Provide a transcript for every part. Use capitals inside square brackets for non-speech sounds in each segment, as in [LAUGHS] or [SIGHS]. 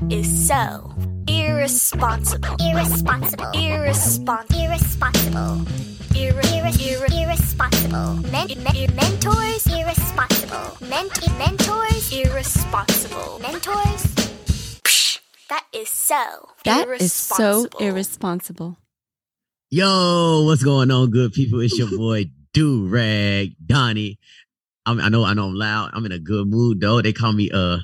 That is so irresponsible. Irresponsible. Irresponsible. Irresponsible. Irre- irre- Irresponsible. Men- men- mentors. Irresponsible. Men- mentors. irresponsible. Mentors. Psh, that is so That is so irresponsible. irresponsible. Yo, what's going on, good people? It's your boy [LAUGHS] Do Rag Donnie. I'm, I know, I know, I'm loud. I'm in a good mood though. They call me uh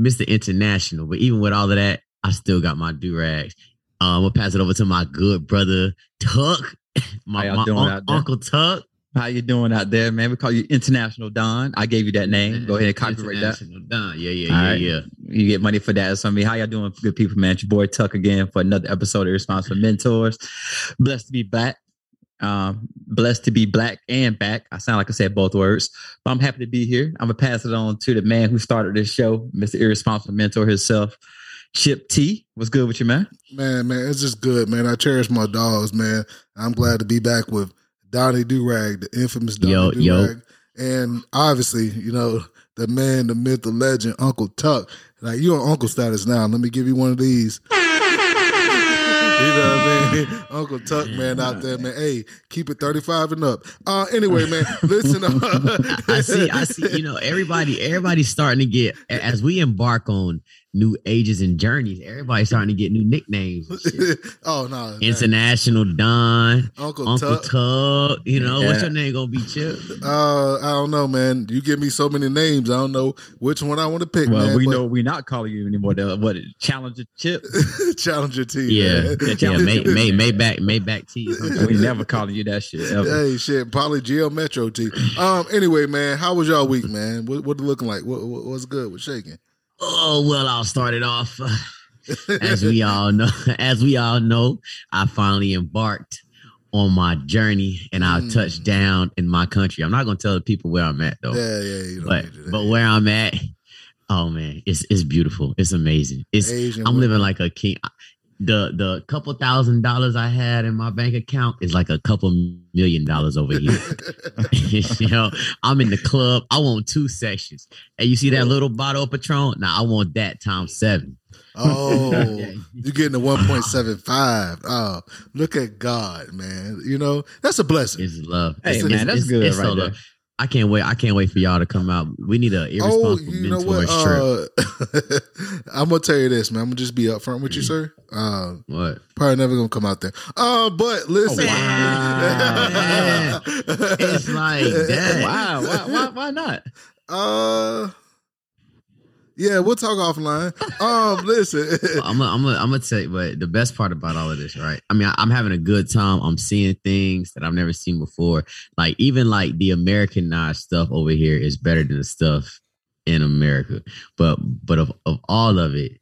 Mr. International, but even with all of that, I still got my do rags. Um, gonna pass it over to my good brother Tuck, [COUGHS] my, How y'all my doing un- out there? Uncle Tuck. How you doing out there, man? We call you International Don. I gave you that name. Go ahead and copyright that. International Don. Yeah, yeah, yeah, right. yeah. You get money for that. So I mean, how y'all doing, good people, man? It's your boy Tuck again for another episode of Responsible Mentors. Blessed to be back. Um, blessed to be black and back. I sound like I said both words, but I'm happy to be here. I'm gonna pass it on to the man who started this show, Mr. Irresponsible Mentor himself, Chip T. What's good with you, man? Man, man, it's just good, man. I cherish my dogs, man. I'm glad to be back with Donnie Durag, the infamous Donnie Yo, yo. And obviously, you know, the man, the myth, the legend, Uncle Tuck. Like you're on Uncle status now. Let me give you one of these. You know what I mean? [LAUGHS] Uncle Tuck, man, out there, man. Hey, keep it 35 and up. Uh, anyway, man, listen. uh, [LAUGHS] I see, I see. You know, [LAUGHS] everybody, everybody's starting to get as we embark on new ages and journeys. Everybody's starting to get new nicknames. [LAUGHS] oh no, International Don, Uncle, Uncle Tuck. Tug. You know, what's your name gonna be, Chip? Uh, I don't know, man. You give me so many names, I don't know which one I want to pick. Well, man, we but- know we're not calling you anymore. The, what Challenger Chip? [LAUGHS] Challenger T. Yeah, man. yeah, May, May, Maybach, Maybach T. [LAUGHS] we never calling you that shit ever. Hey, shit, probably Geo Metro T. Um. Anyway, man, how was y'all week, man? What what it looking like? What, what what's good? What's shaking? Oh well, I'll start it off. [LAUGHS] as we all know, [LAUGHS] as we all know, I finally embarked on my journey and I Mm. touched down in my country. I'm not gonna tell the people where I'm at though. Yeah, yeah, but need to that. but where I'm at, oh man, it's it's beautiful. It's amazing. It's Asian I'm women. living like a king. The the couple thousand dollars I had in my bank account is like a couple million dollars over here. [LAUGHS] [LAUGHS] you know, I'm in the club. I want two sections. And you see that little bottle of Patron? Now I want that times seven. oh, [LAUGHS] you're getting a one point seven five. Oh, look at God, man. You know that's a blessing. It's love. Hey, It's- man, it's- that's it's- good it's right so there. love. I can't wait. I can't wait for y'all to come out. We need Oh, irresponsible you know what? trip. Uh, [LAUGHS] I'm gonna tell you this, man. I'm gonna just be upfront with you, sir. Uh, what? probably never gonna come out there. Uh, but listen, wow. [LAUGHS] It's like that. Wow, why, why, why not? [LAUGHS] Uh, yeah, we'll talk offline. Um, [LAUGHS] listen, I'm gonna, I'm gonna, I'm gonna tell you, but the best part about all of this, right? I mean, I, I'm having a good time. I'm seeing things that I've never seen before. Like even like the Americanized stuff over here is better than the stuff in America. But but of of all of it,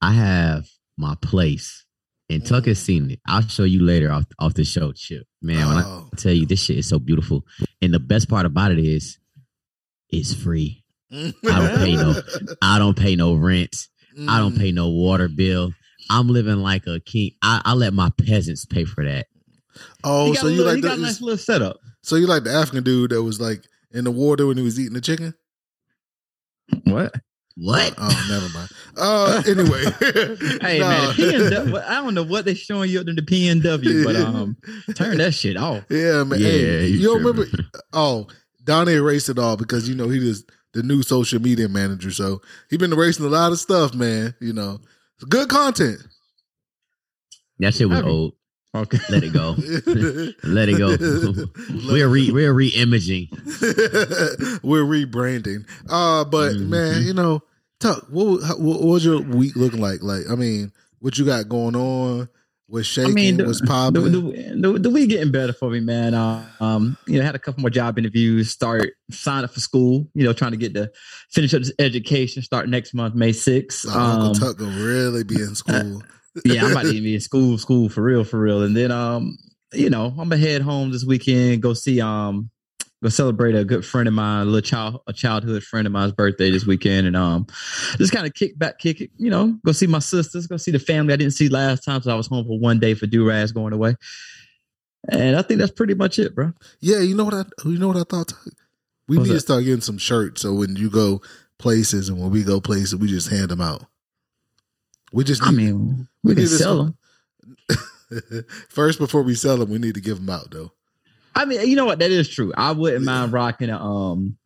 I have my place. And Tuck has seen it. I'll show you later off off the show, Chip. Man, when Oh. I tell you this shit is so beautiful. And the best part about it is it's free. I don't pay no I don't pay no rent. I don't Mm. pay no water bill. I'm living like a king. I, I let my peasants pay for that. Oh, so you little- like he got a the, nice little setup. so you like the African dude that was like in the water when he was eating the chicken? What? What? Oh, never mind. Uh, anyway, [LAUGHS] Hey Nah. man, PNW, I don't know what they showing you up in the PNW, but [LAUGHS] um, turn that shit off. yeah, man. Yeah, hey, you you don't remember? Oh, Donnie erased it all because you know he is the new social media manager. So he been erasing a lot of stuff, man. You know, good content. That shit was old. Okay. Let it go. [LAUGHS] Let it go. we're re we're re-imaging. [LAUGHS] We're rebranding. Uh, but Mhm. man, you know, Tuck, what, how- what was your week looking like? Like, I mean, what you got going on? Was shaking? the, was the, popping? the, the, the week getting better for me, man. Um, you know, had a couple more job interviews, start sign up for school. You know, trying to get to finish up this education. Start next month, May sixth. Oh, Uncle Um, Tuck will really be in [LAUGHS] school. yeah, I'm about to [LAUGHS] be in school, school for real, for real. And then, um, you know, I'm gonna head home this weekend, go see, um, go celebrate a good friend of mine, a little child, a childhood friend of mine's birthday this weekend, and um, just kind of kick back, kick it, you know, go see my sisters, go see the family I didn't see last time, so I was home for one day for Duraz going away. And I think that's pretty much it, bro. Yeah, you know what I you know what I thought? We What's need to start getting some shirts so when you go places and when we go places, we just hand them out. We just I mean, we we can need sell them. [LAUGHS] first before we sell them. We need to give them out though. I mean, you know what? That is true. I wouldn't mind rocking a um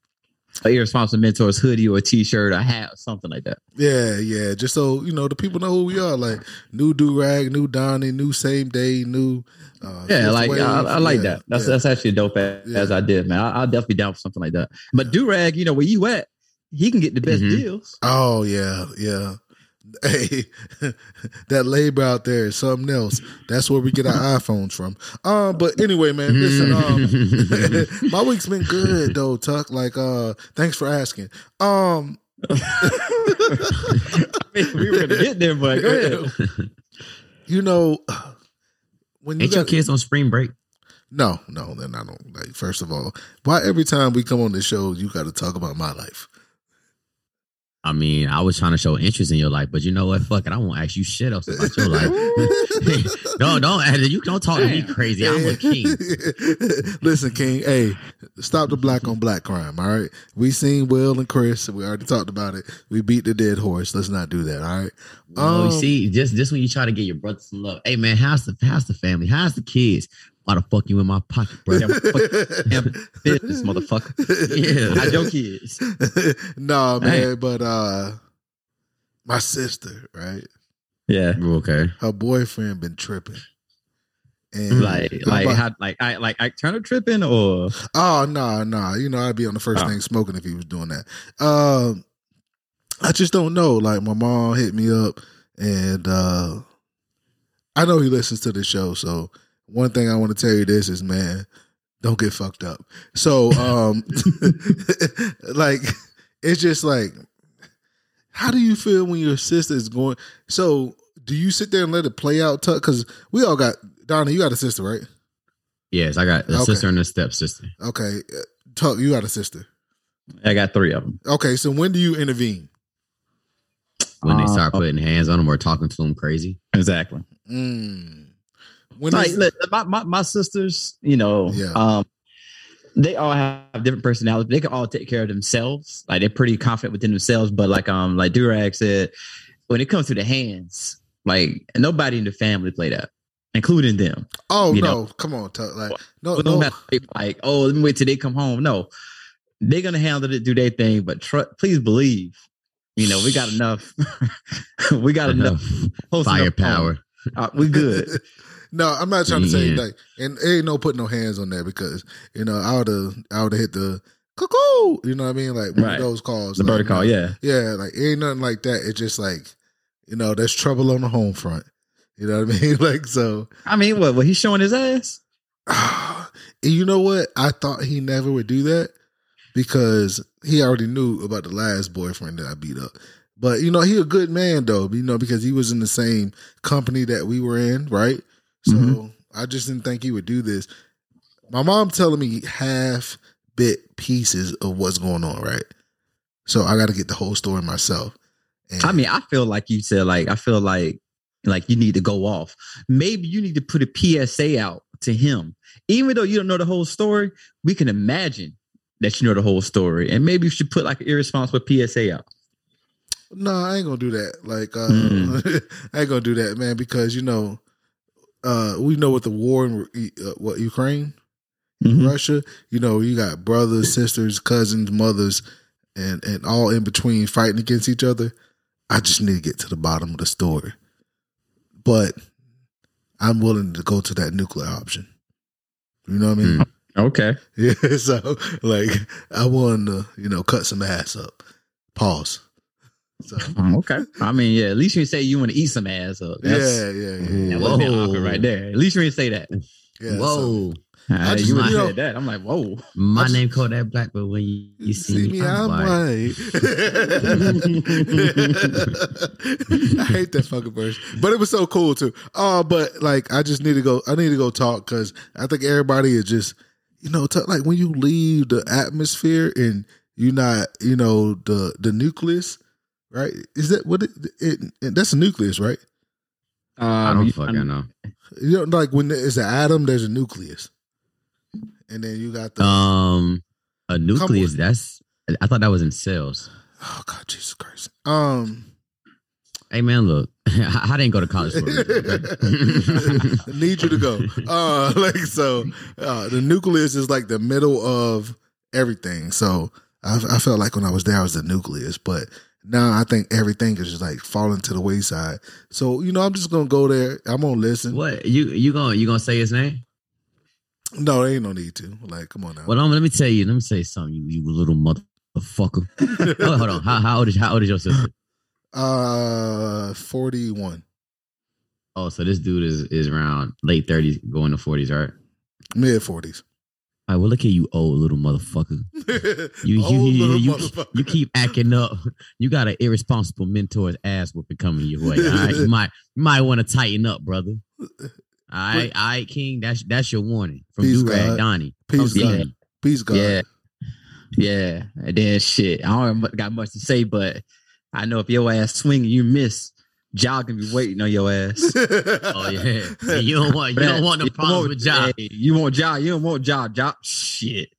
a irresponsible mentors hoodie or a t-shirt or hat or something like that. Yeah, yeah. Just so you know, the people know who we are. Like new do rag, new Donnie, new same day, new. Uh, Yeah, like Wave. I, I like Yeah, that. That's yeah. that's actually a dope as, Yeah. as I did, man. I, I'll definitely down for something like that. But do rag, you know where you at? He can get the best Mhm. deals. Oh yeah, yeah. [LAUGHS] Hey, that labor out there is something else. That's where we get our iPhones from. Um, but anyway, man, listen. Um, [LAUGHS] my week's been good though, Tuck. Like, uh, thanks for asking. Um, I [LAUGHS] mean, we were gonna get there, but go ahead. you know, when you Ain't your kids on spring break? no, no, they're not on. Like, first of all, why every time we come on the show, you got to talk about my life? I mean, I was trying to show interest in your life, but you know what? Fuck it. I won't ask you shit else about your life. [LAUGHS] don't don't you don't talk to me crazy. I'm a king. [LAUGHS] Listen, King. Hey, stop the black on black crime. All right. We seen Will and Chris. We already talked about it. We beat the dead horse. Let's not do that. All right. Oh, Um, you see, just just when you try to get your brother some love. Hey man, how's the how's the family? How's the kids? Why the fuck you in my pocket, bro? Yeah, fuck- Damn business, motherfucker. Yeah. Hide your kids. [LAUGHS] no, man. Hey. But uh, my sister, right? Yeah. okay. Her boyfriend been tripping. And Like, like, about- how, like, I, like, Ike Turner tripping, or Oh no, no. You know, I'd be on the first Oh. thing smoking if he was doing that. Um I just don't know. Like my mom hit me up and uh I know he listens to the show, so one thing I want to tell you this is man, don't get fucked up. So um [LAUGHS] like it's just like how do you feel when your sister is going so do you sit there and let it play out Tuck? because we all got Donna, you got a sister, right? Yes, I got a Okay. sister and a stepsister. Okay. uh, Tuck, you got a sister. I got three of them. Okay, so when do you intervene? When they Uh, start putting hands on them or talking to them crazy. Exactly. Mm. When like look, my, my my sisters, you know, Yeah. um, they all have different personalities. They can all take care of themselves. Like they're pretty confident within themselves. But like um, like Durag said, when it comes to the hands, like nobody in the family play that, including them. oh no, know. come on, Tuck. Like no, But no no. matter like, oh, let me wait till they come home. No, they're gonna handle it, do their thing. But tr- please believe, you know, we got enough. [LAUGHS] we got enough close enough Firepower. Uh, we good. [LAUGHS] no, I'm not trying to say Yeah. like, and ain't no putting no hands on that because you know I would have I would have hit the cuckoo. You know what I mean? Like one Right. of those calls. The like, bird call, yeah. yeah. Like ain't nothing like that. It's just like you know, there's trouble on the home front. You know what I [LAUGHS] mean? Like so. I mean, what? What he's showing his ass? [SIGHS] and you know what? I thought he never would do that because he already knew about the last boyfriend that I beat up. But you know, he a good man though, you know, because he was in the same company that we were in, right? So Mhm. I just didn't think he would do this. My mom telling me half bit pieces of what's going on, right? So I got to get the whole story myself. And I mean, I feel like you said, like, I feel like, like you need to go off. Maybe you need to put a PSA out to him, even though you don't know the whole story. We can imagine that you know the whole story, and maybe you should put like an irresponsible PSA out. No, I ain't gonna do that. Like, uh, Mm. [LAUGHS] I ain't gonna do that, man, because you know, uh, we know what the war in uh, what Ukraine, Mhm. Russia. You know, you got brothers, sisters, cousins, mothers, and and all in between fighting against each other. I just need to get to the bottom of the story, but I'm willing to go to that nuclear option. You know what I mean? Okay. [LAUGHS] Yeah. So, like, I want to, you know, cut some ass up. Pause. So. Um, [LAUGHS] okay. I mean, yeah. At least you say you want to eat some ass up. That's, yeah, yeah, yeah. That would have been Whoa. awkward right there. At least you didn't say that. yeah so- Whoa. Uh, just- you would have know- said that. I'm like, whoa. My I just- name Kodak Black, but when you, you see, me, I'm, white. [LAUGHS] I hate that fucking verse, but it was so cool too. Oh, but like, I just need to go. I need to go talk because I think everybody is just, you know, t- like when you leave the atmosphere and you're not, you know, the the nucleus, right? Is that what it? it, it that's a nucleus, right? I Um, don't you- fucking know. You know, like when it's an atom, there's a nucleus, and then you got the. Um, a nucleus. That's. I thought that was in cells. Oh God, Jesus Christ. Um. Hey man, look, [LAUGHS] I I didn't go to college for a reason, okay? Need you to go. Uh, [LAUGHS] like so, uh, the nucleus is like the middle of everything. So I, I felt like when I was there, I was the nucleus, but now I think everything is just like falling to the wayside. So you know, I'm just gonna go there. I'm gonna listen. what you you gonna you gonna say his name? No, there ain't no need to. Like, come on now. Well, um, let me tell you. Let me say something. You you little motherfucker. [LAUGHS] oh, hold on. How, how old is how old is your sister? Uh, forty one. Oh, so this dude is is around late thirties, going to forties, right? mid forties. All right. Well, look at you, old little motherfucker. [LAUGHS] You you you, you, motherfucker. you keep acting up. You got an irresponsible mentor's ass whooping coming your way. All right, you might you might want to tighten up, brother. All right, all right, King. That's that's your warning from Peace, Durag. Donnie. Peace, Come God. see. Peace, God. Yeah. Yeah. And then shit. I don't got much to say, but I know if your ass swing you miss, Jock can be waiting on your ass. [LAUGHS] Oh yeah, And you don't want you don't want no problems with Ja. Hey, you want Job? You don't want Job? Job? Shit.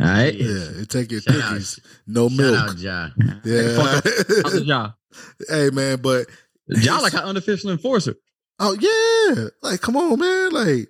All right. Yeah. Yeah, take your Shout out- cookies, no Shout milk. out, Ja. [LAUGHS] Yeah. How's Ja? [LAUGHS] hey man, but Ja like an unofficial enforcer. oh yeah, like come on, man, like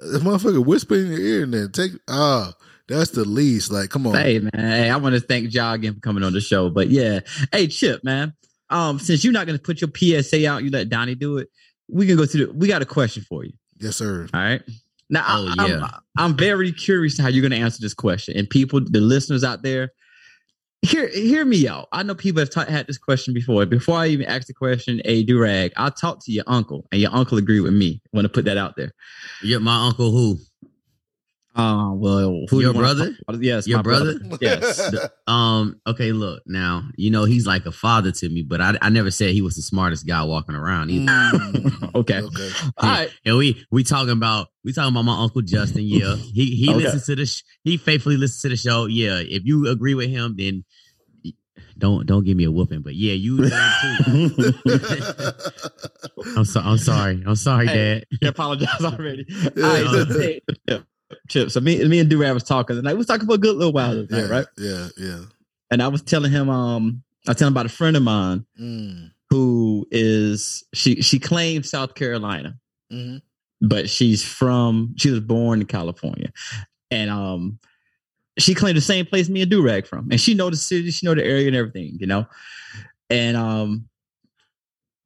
the motherfucker whisper in your ear and then take ah, that's the least. Like, come on, Hey man, hey, I want to thank Ja again for coming on the show. But yeah, hey Chip, man. Um, since you're not gonna put your PSA out, you let Donnie do it. We can go through. The, we got a question for you. yes sir. All right. Now, I- Oh, I'm, yeah. I'm very curious how you're going to answer this question. And people, the listeners out there, hear hear me out. I know people have ta- had this question before. Before I even ask the question, a durag, I talked to your uncle, and your uncle agreed with me. I want to put that out there. Yeah, my uncle who? Uh, well, who Your you brother? talk? Yes, Your my brother. brother? Yes. [LAUGHS] Um, okay, look, now, you know, he's like a father to me, but I, I never said he was the smartest guy walking around either. Mm, [LAUGHS] okay. okay. All right. And we we talking about we talking about my uncle Justin. Yeah, he he Okay. listens to the sh- he faithfully listens to the show. Yeah, if you agree with him, then don't don't give me a whooping. But yeah, you. learn too. [LAUGHS] I'm sorry. I'm sorry. I'm sorry, Hey. Dad. I apologize already. All Yeah. right. So, hey, Chip. So me, me and Durag was talking, and I was talking for a good little while, yeah, right? Yeah, yeah. And I was telling him, um, I was telling him about a friend of mine Mm, who is she she claims South Carolina, mhm. but she's from she was born in California. And um she claimed the same place me and Durag from. And she know the city, she know the area and everything, you know. And um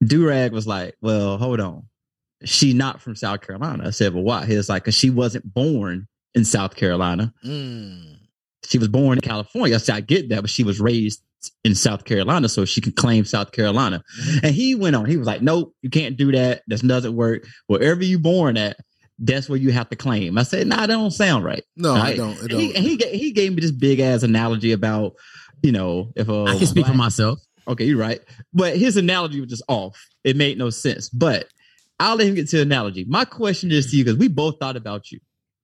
Durag was like, Well, hold on. She not from South Carolina. I said, Well, why? He was like, because she wasn't born in South Carolina. Mm. She was born in California. I said, I get that, but she was raised in South Carolina, so she could claim South Carolina. And he went on. He was like, "Nope, you can't do that. That doesn't work. Wherever you born at, that's where you have to claim." I said, "Nah, that don't sound right." No, I Right. don't. It don't. he, and he he gave me this big ass analogy about, you know, if a I can speak for myself. Okay, you're right. But his analogy was just off. It made no sense. But I'll let him get to the analogy. My question is to you because we both thought about you.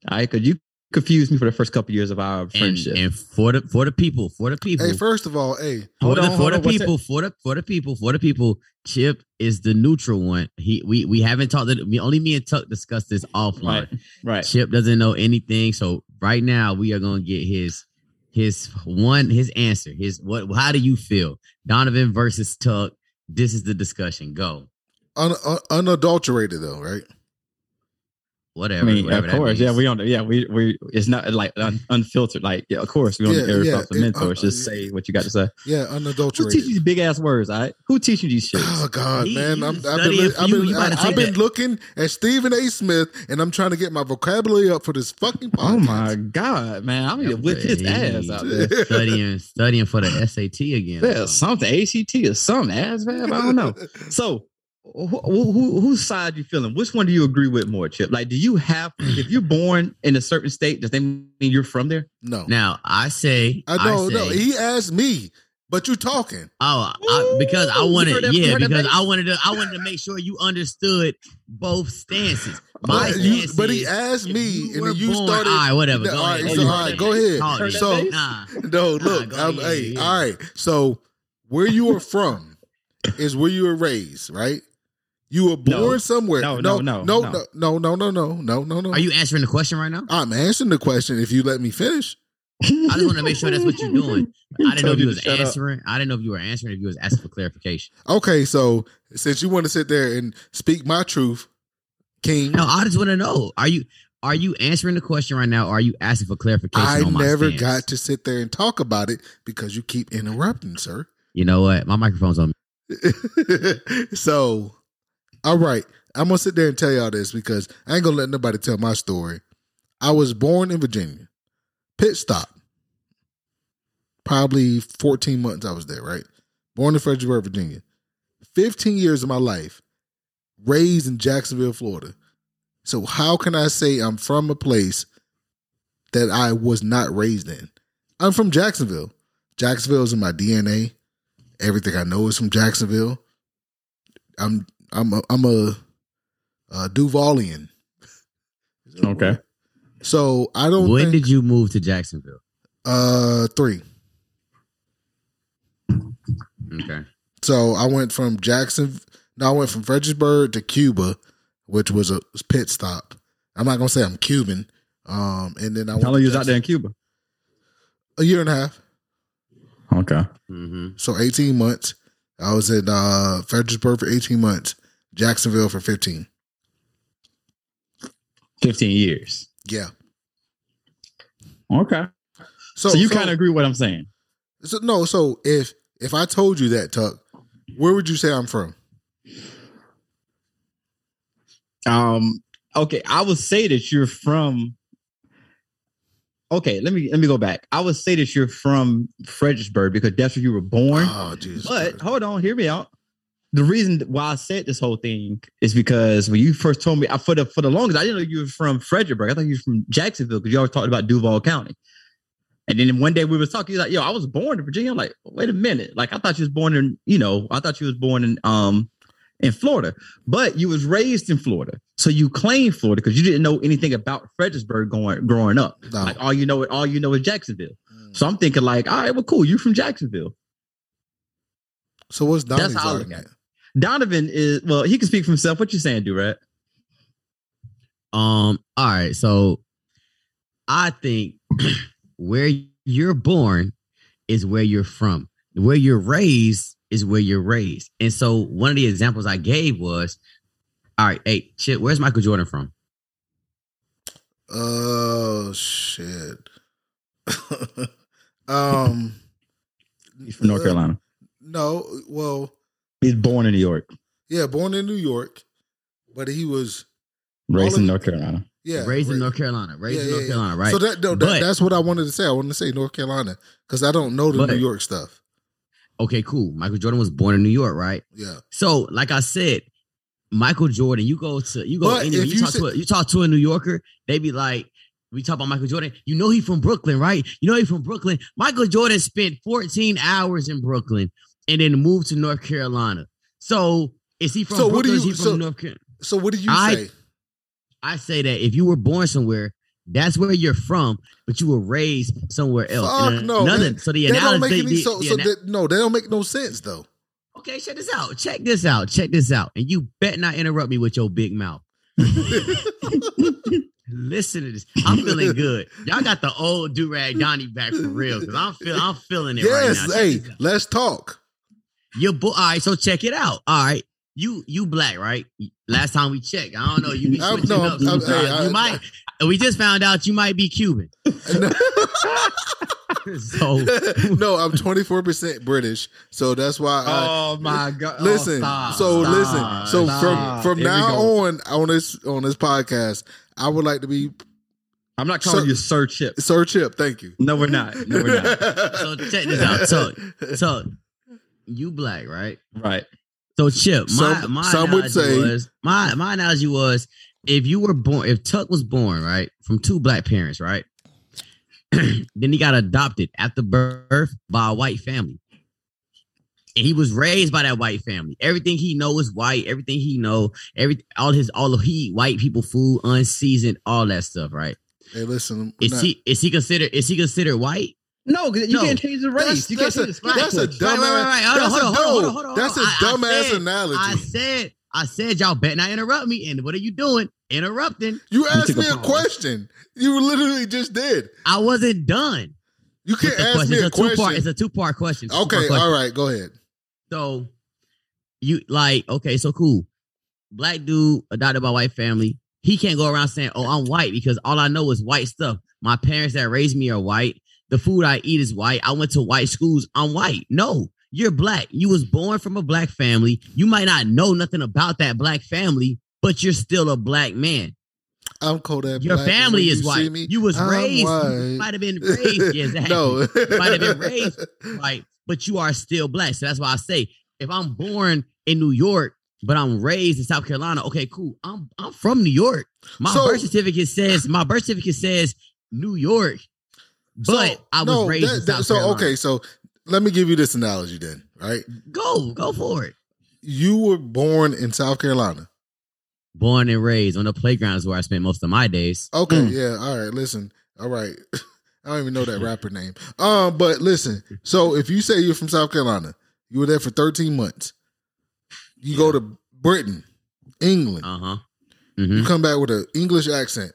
All right, because you confused me for the first couple years of our friendship. and for the for the people, for the people, hey, first of all, hey, for Hold the, on, for the on, what's people, for the for the people, for the people, Chip is the neutral one. He we we haven't talked. To, me- only me and Tuck discussed this offline. right, right. Chip doesn't know anything, so right now we are gonna get his his one his answer. His what? How do you feel? Donovan versus Tuck. This is the discussion. Go. Un, un, unadulterated though, right? I Whatever. mean, whatever of course, yeah, we on the, yeah, we we it's not like un, unfiltered, like yeah, of course we on Yeah, the air yeah, about the it- mentors. uh, just say what you got to say. Yeah, unadulterated. Who unadulterated. teaches these big ass words? All right, who teaching these shit? Oh God, He- man! I'm, I've been, studying I've been, You I, have have been looking at Stephen A. Smith, and I'm trying to get my vocabulary up for this fucking podcast. Oh my god, man! I need to whip his ass out there. [LAUGHS] studying studying for the SAT again. Yeah, something ACT or something ass man. I don't know. [LAUGHS] So, who, who, whose side you feeling? Which one do you agree with more, Chip? Like, do you have if you're born in a certain state, does that mean you're from there? No, Now I say I don't know. He asked me, but you talking. Oh, I, because I wanted, heard that- yeah, because? I wanted to, I wanted to make sure you understood both stances. My But, you, stance but he asked me, and then you born- started. All right, whatever. No, Go all right, ahead. so, You all heard right, that. go ahead. Call it. So- nah, No, look, go I'm, ahead, hey, yeah, yeah. all right. So, where you are from is where you were raised, right? You were born No. somewhere. No, no, no, no, no, no, no, no, no, no, no, no, are you answering the question right now? I'm answering the question. If you let me finish, I just want to make sure that's what you're doing. I didn't know if you was shut up. answering. I didn't know if you were answering. If you was asking for clarification. Okay, so since you want to sit there and speak my truth, King, No, I just want to know: Are you are you answering the question right now? Or are you asking for clarification? I never stance? got to sit there and talk about it because you keep interrupting, sir. You know what? My microphone's on. [LAUGHS] so, all right, I'm gonna sit there and tell y'all this because I ain't gonna let nobody tell my story. I was born in Virginia, pit stop. Probably 14 months I was there, right? Born in Fredericksburg, Virginia. 15 years of my life raised in Jacksonville, Florida. So how can I say I'm from a place that I was not raised in? I'm from Jacksonville. Jacksonville is in my DNA. Everything I know is from Jacksonville. I'm I'm a, I'm a, uh Duvalian. Okay. So I don't. When think, did you move to Jacksonville? uh three? Okay. So I went from Jackson. No, I went from Fredericksburg to Cuba, which was a pit stop. I'm not gonna say I'm Cuban. Um, and then I How long you was out there in Cuba? A year and a half. Okay. hmm So 18 months. I was in uh, Fredericksburg for 18 months, Jacksonville for 15. 15 years. Yeah. Okay. So, So, you kind of agree with what I'm saying. So, no, so if if I told you that, Tuck, where would you say I'm from? Um, okay, I would say that you're from. Okay, let me let me go back. I would say that you're from Fredericksburg because that's where you were born. Oh, Jesus. but Christ. hold on, hear me out. The reason why I said this whole thing is because when you first told me, I, for the for the longest, I didn't know you were from Fredericksburg. I thought you were from Jacksonville because you always talked about Duval County. And then one day we were talking, like, "Yo, I was born in Virginia." I'm like, "Wait a minute!" Like I thought you was born in, you know, I thought you was born in, um, in Florida, but you was raised in Florida, so you claim Florida because you didn't know anything about Fredericksburg going growing up. No. Like all you know, all you know is Jacksonville. Mm. So I'm thinking, like, all right, well, cool, you from Jacksonville. So what's Donnie's That's how I look argument? Donovan is well, he can speak for himself. What you saying, Durant? Um. All right. So, I think [CLEARS THROAT] where you're born is where you're from. Where you're raised is where you're raised. And so, one of the examples I gave was, all right, hey, Chip, where's Michael Jordan from? Oh shit. [LAUGHS] um He's from North uh, Carolina. No, well, He's born in New York, yeah, born in New York, but he was raised in North Carolina. yeah raised in North Carolina. Raised yeah, in North yeah. Carolina, right? So that, no, that But- that's what I wanted to say. I wanted to say North Carolina because I don't know the But- New York stuff. okay, cool. Michael Jordan was born in New York, right? Yeah, So, like I said, Michael Jordan, you go to you go anywhere, you, you talk say- to a, you talk to a New Yorker, they be like, we talk about Michael Jordan. You know he from Brooklyn, right? You know he from Brooklyn. Michael Jordan spent 14 hours in Brooklyn and then moved to North Carolina. So is he from So what do Brooklyn? is you- he from so- North Carolina? So what do you I- say? I say that if you were born somewhere, that's where you're from, but you were raised somewhere else. Fuck no, another- that- so the analogy, make any the- so. the so that, no, they don't make no sense though. okay, check this out. Check this out. Check this out. And you bet not interrupt me with your big mouth. [LAUGHS] [LAUGHS] Listen to this. I'm feeling good. Y'all got the old do rag Donnie back for real because I'm feeling I'm feeling it right yes, now. Check hey, let's talk. Your boy. All right, so check it out. All right, you you black right? Last time we checked, I don't know. You be I'm- switching no, up. I'm- hey, I- you might. we just found out you might be Cuban. [LAUGHS] [LAUGHS] so [LAUGHS] no, I'm 24 percent British, so that's why. I, Oh my god! Oh, listen, so listen, so from from Here now on on this on this podcast, I would like to be I'm not calling so- you Sir Chip. Sir Chip. Thank you. No, we're not. No, we're not. so check this out. So so you black right? right. So Chip, my Some- my some would analogy say- was my my analogy was if you were born if Tuck was born right from two black parents right, [CLEARS THROAT] then he got adopted after birth by a white family, and he was raised by that white family. Everything he know is white. Everything he know, every all his all of he white people food unseasoned, all that stuff. Right? Hey, listen, Is not- he is he considered is he considered white? No, 'cause you No. can't change the race. That's, you that's, can't a, change the skin that's a color. dumbass. Right, right, right, right. Hold on, That's a hold on, hold on, dumb- hold on, That's a hold on. I- I dumbass said- analogy. I said, I said, y'all better not interrupt me. And what are you doing? Interrupting. you asked took a me a question. You literally just did. I wasn't done. You can't ask question. me It's a a two part. question. It's a two part question. It's a Okay, question. all right, go ahead. So you like okay, so cool. Black dude adopted by white family. He can't go around saying, "Oh, I'm white," because all I know is white stuff. My parents that raised me are white. The food I eat is white. I went to white schools. I'm white. No, you're black. You was born from a black family. You might not know nothing about that black family, but you're still a black man. I'm Kodak. Your Black, family is you white. you was I'm raised. white. Might have been [LAUGHS] raised. Yeah, exactly. no, might have been [LAUGHS] raised right? But you are still black. So that's why I say if I'm born in New York, but I'm raised in South Carolina, okay, cool. I'm I'm from New York. My So- birth certificate says my birth certificate says New York, but So, I was no, raised that- in that- South so Carolina. okay, so let me give you this analogy then, right? Go, go for it. You were born in South Carolina. Born and raised on the playgrounds where I spent most of my days. Okay, Mm. yeah, all right. Listen, all right. [LAUGHS] I don't even know that rapper name. Um, but listen. So if you say you're from South Carolina, you were there for 13 months. You go to Britain, England. Uh huh. You hmm come back with an English accent.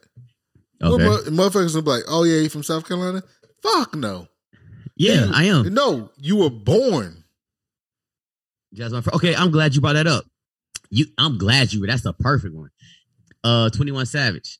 What Okay. mu- motherfuckers will be like, "Oh yeah, you from South Carolina?" Fuck no. Yeah, you- I am. No, you were born. That's my okay, I'm glad you brought that up. You, I'm glad you. That's the perfect one. Uh, Twenty One Savage,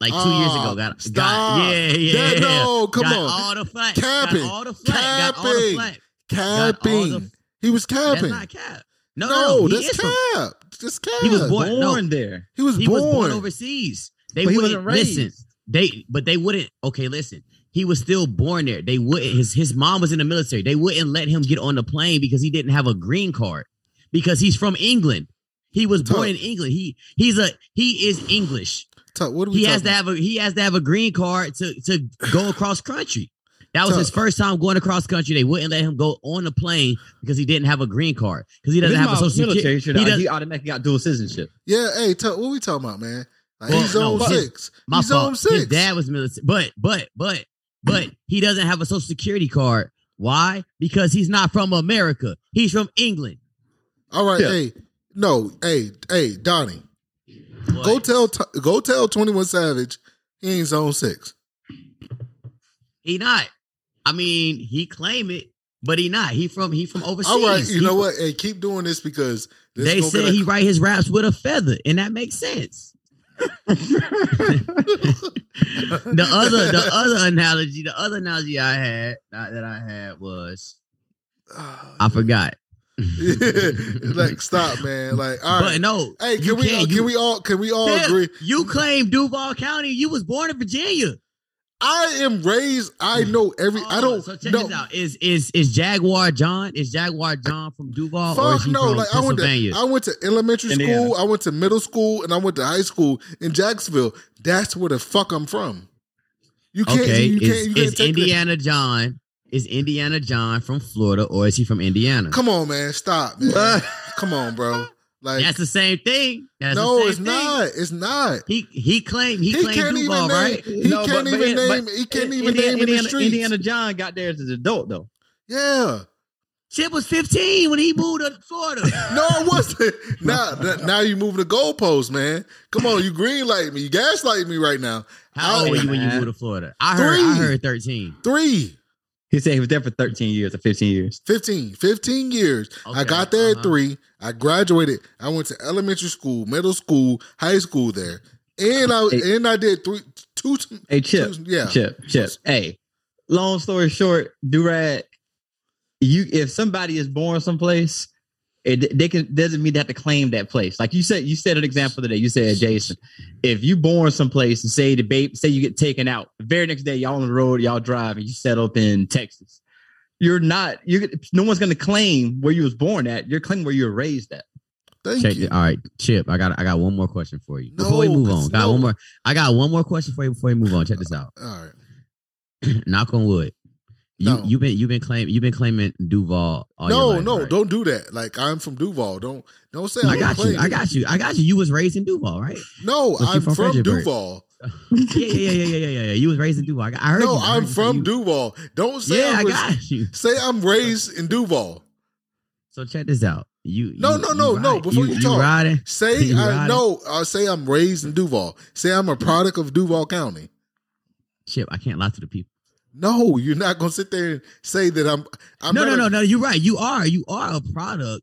like two years Ah, ago, got stop. got yeah yeah. That- no, come got on. all the flack, Capping. got all the flack, got all the Capping. flack. Got all Capping. the- he was That's capping. not cap. No, no, no, no, he that's is from- cap. Just cap. He was born- no. There. He was he born. was born overseas. They But wouldn't wasn't listen. Raised. They but they wouldn't. Okay, listen. He was still born there. They wouldn't. His his mom was in the military. They wouldn't let him get on the plane because he didn't have a green card because he's from England. He was born in England. He he's a he is English. Tuck, what are we He has talking to have a he has to have a green card to to go [LAUGHS] across country. That was his first time going across country. They wouldn't let him go on the plane because he didn't have a green card because he doesn't His have a social security. He, He he automatically got dual citizenship. Yeah, hey, Tuck, what we talking about, man? Like, Well, he's no, on but- six. My he's fault. on six. His dad was military, but but but but he doesn't have a social security card. Why? Because he's not from America. He's from England. All right, Yeah. hey, no, hey, hey, Donnie, What? go tell, go tell Twenty One Savage he ain't zone six. he not. I mean, he claim it, but he not. He from he from overseas. All right, you He know from- what? Hey, keep doing this because this They gonna say get a- he write his raps with a feather, and that makes sense. The other the other analogy, the other analogy I had that I had was ah, I forgot. [LAUGHS] like, stop, man. Like, all but no, hey, can we? can't. can You- we all? Can we all agree? You claim Duval County. You was born in Virginia. I am raised. I hmm. know every. I Oh, don't. So check no, this out. Is is is Jaguar John? Is Jaguar John from Duval or is Fuck he no! from Like I went to I went to elementary Indiana. school, I went to middle school, and I went to high school in Jacksonville. That's where the fuck I'm from. You can't. okay, you can't. is, you can't is take that- Indiana John? Is Indiana John from Florida or is he from Indiana? Come on, man. Stop, man. [LAUGHS] Come on, bro. Like That's the same thing. That's no, same it's thing. not. It's not. He he claimed he, He claimed can't even Duval, name. right? He No, can't but- but- even but- name. He can't even Indiana, name in the Indiana, streets. Indiana John got there as an adult though. Yeah. Chip was 15 when he moved to Florida. [LAUGHS] No, it wasn't. [LAUGHS] now, now you moving the goalpost, man. Come on, you green light me. You gaslight me right now. How old were you when you moved to Florida? I heard I heard 13. Three. He said he was there for 13 years or 15 years. 15, 15 years. I got there at uh-huh. three. I graduated. I went to elementary school, middle school, high school there. And I Hey. and I did three two Hey, Chip. two- yeah. Chip, Chip. Hey, long story short, Durag, you if somebody is born someplace, it they can doesn't mean they have to claim that place. Like you said, you said an example today. You said Jason, if you born someplace and say the babe, say you get taken out, the very next day y'all on the road, y'all drive, and you set up in Texas. You're not. You no one's going to claim where you was born at. You're claiming where you were raised at. Thank Check you. it. All right, Chip. I got I got one more question for you before we No, move 'cause on. Got no. one more. I got one more question for you before we move on. Check this out. All right. [CLEARS THROAT] Knock on wood. You No. you been you've been claiming you've been claiming Duval. All no, your life, no, right? don't do that. Like I'm from Duval. Don't don't say I I'm got you. I got you. I got you. You was raised in Duval, right? No, But you I'm from from, Fredericksburg. Duval. [LAUGHS] yeah, yeah, yeah, yeah, yeah, yeah. You was raised in Duval. I, heard No, you. I I'm from you- Duval. Don't say Yeah, I I got you. say I'm raised in Duval. So check this out. You No, you- no, no, no, before you talk. riding. Say [LAUGHS] I riding. no, I say I'm raised in Duval. Say I'm a product of Duval County. Chip, I can't lie to the people. No, you're not gonna sit there and say that I'm. I'm no, no, no, no. You're right. You are. You are a product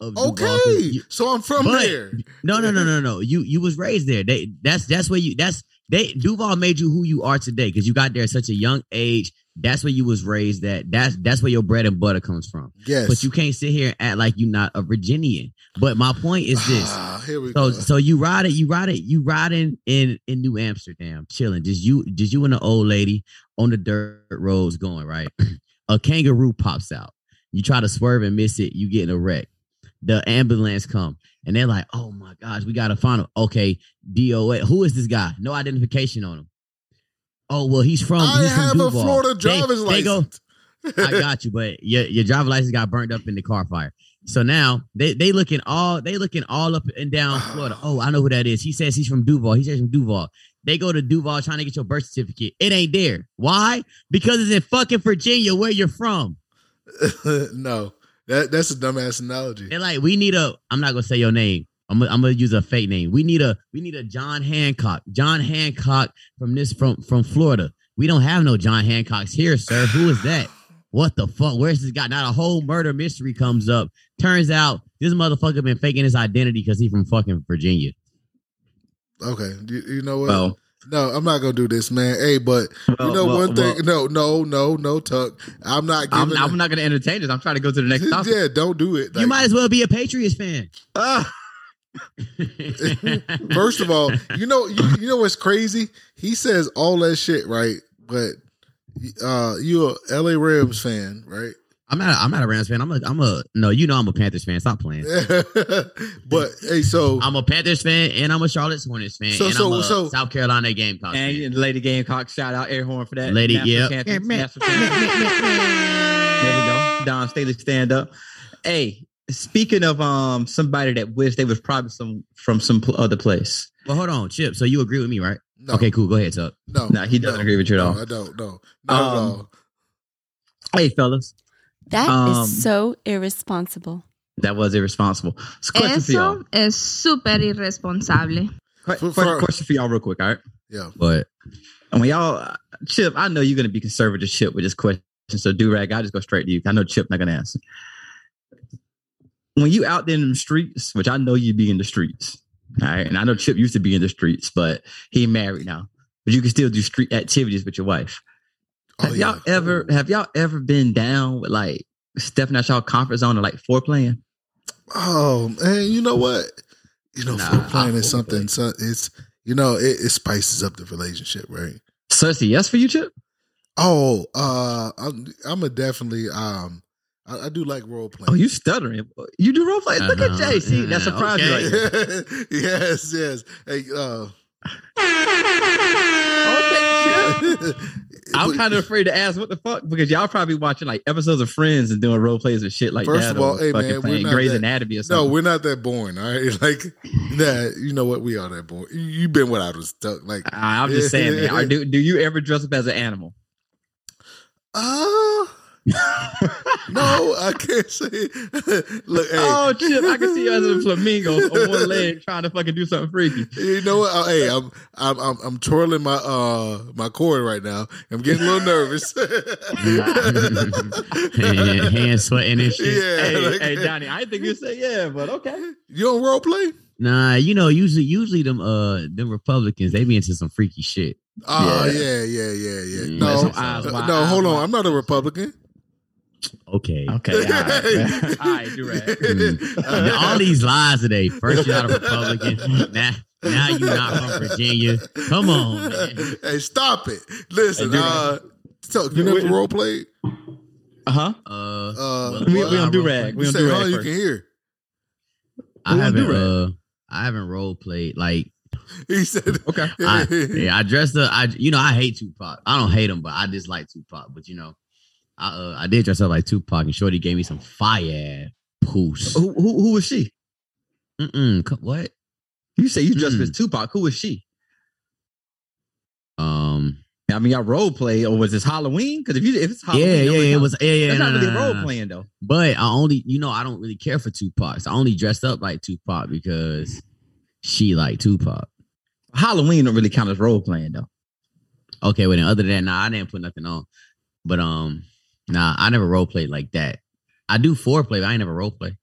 of Duval, 'cause Okay, you- so I'm from there. no, no, no, no, no. You you was raised there. They that's that's where you that's they Duval made you who you are today because you got there at such a young age. That's where you was raised. That that's that's where your bread and butter comes from. Yes, But you can't sit here and act like you're not a Virginian. But my point is this. Ah, here we So go. so you ride it, you ride it, you riding in in New Amsterdam, chilling. Just you, just you and the old lady on the dirt roads going right. [CLEARS THROAT] a kangaroo pops out. You try to swerve and miss it. You get in a wreck. The ambulance come and they're like, "Oh my gosh, we gotta find him." Okay, DOA. Who is this guy? No identification on him. Oh well, he's from. I he's from have a Duval. Florida They- driver's they go, license. I got you, but your your driver license got burnt up in the car fire. So now they they looking all they looking all up and down [SIGHS] Florida. Oh, I know who that is. He says he's from Duval. He says from Duval. They go to Duval trying to get your birth certificate. It ain't there. Why? Because it's in fucking Virginia, where you're from. [LAUGHS] no, that that's a dumbass analogy. They're like, we need a. I'm not gonna say your name. I'm gonna, I'm gonna use a fake name. We need a we need a John Hancock. John Hancock from this from from Florida. We don't have no John Hancocks here, sir. Who is that? What the fuck? Where's this guy? Not a whole murder mystery comes up. Turns out this motherfucker been faking his identity because he's from fucking Virginia. Okay, you, you know what? Well, No, I'm not gonna do this, man. Hey, but well, you know well, one thing? well, no, no, no, no, Tuck. I'm not I'm, giving. I'm not going to entertain this. I'm trying to go to the next [LAUGHS] topic. yeah, don't do it. you might as well be a Patriots fan. Ah, [LAUGHS] First of all, you know, you, you know what's crazy? He says all that shit, right? But uh you're a LA Rams fan, right? I'm not. I'm not a Rams fan. I'm a. I'm a. No, you know I'm a Panthers fan. Stop playing. [LAUGHS] but hey, so I'm a Panthers fan and I'm a Charlotte Hornets fan So- and so- I'm a so- South Carolina Gamecock fan. and Lady Gamecock, shout out air horn for that. Lady, National yep. anthem, national anthem. There we go. Dawn Staley stand up. Hey, speaking of um somebody that wish they was probably some from some pl- other place. Well, hold on, Chip. So you agree with me, right? no, Okay, cool. Go ahead, Tuck. no, No, he doesn't agree with you at no, all. I don't. No, not at Um, all. Hey, fellas, That is Um, so irresponsible. that was irresponsible. It's a question for y'all. Eso es súper irresponsable. Que- For- for- question for y'all, real quick. All right. Yeah. But And when y'all, Chip, I know you're going to be conservative, Chip, with this question. So, do rag, I'll just go straight to you. I know Chip not going to answer. When you out there in the streets, which I know you be in the streets, all right, and I know Chip used to be in the streets, but he married now. But you can still do street activities with your wife. Oh, Have y'all ever have y'all ever been down with like stepping out y'all comfort zone or like foreplaying? Oh man, you know what? You know, Nah, foreplay I- is something. So it's you know, it, it spices up the relationship, right? So it's a yes for you, Chip? Oh, uh, I'm, I'm a definitely um, I, I do like role playing. Oh, you stuttering. You do role play. Look at Uh-huh. Jay. See, that Yeah, surprised me okay. right [LAUGHS] yes, yes. Hey, uh, Okay, Chip. I'm kind of afraid to ask what the fuck because y'all probably watching like episodes of Friends and doing role plays and shit like First that. of all, hey, man, we're not Grey's that- Anatomy or no, we're not that boring. All right, [LAUGHS] like nah, you know what? We are that boring. You, you've been without us stuck. Like, I- I'm just saying, man. Are, [LAUGHS] do do you ever dress up as an animal? uh [LAUGHS] no, I can't say. [LAUGHS] Look, hey, Oh, Chip, I can see you as a [LAUGHS] flamingo on one leg trying to fucking do something freaky. You know what? Oh, hey, I'm I'm I'm I'm twirling my uh my cord right now. I'm getting a little nervous. hand, hand sweating and shit. Yeah, Hey, like- hey, Donnie, I didn't think you'd say yeah, but okay. You don't role play? Nah, you know, usually usually them uh them Republicans, they be into some freaky shit. Oh Yeah. yeah, yeah, yeah, yeah. Mm, No, uh, no, hold on. I'm not a Republican. Okay. Okay, all right, [LAUGHS] man. all right, do rag. Mm. All these lies today. First you're not a Republican. [LAUGHS] Now now you're not from Virginia. Come on, man. hey, stop it. Listen, Hey, do uh, so you never role played? Uh huh. Uh, Uh, well, We, well, we I don't do roll- rag. We you don't do huh? rag You can hear. I We haven't uh I haven't role played like He said, [LAUGHS] Okay. I, yeah, I dressed up. I, you know, I hate Tupac. I don't hate him, but I dislike Tupac. But you know, I, uh, I did dress up like Tupac, and Shorty gave me some fire poos. Who, who who was she? Mm-mm, what? You say you dressed Mm. as Tupac. Who was she? Um, I mean, y'all role play, or was this Halloween? Because if you if it's Halloween, yeah, yeah, it was. Yeah, yeah, That's no, not really no, role playing though. But I only, you know, I don't really care for Tupac. So I only dressed up like Tupac because she liked Tupac. Halloween don't really count as role playing though. Okay, well then other than that, nah, I didn't put nothing on. But um, nah, I never role played like that. I do foreplay, but I ain't never role play.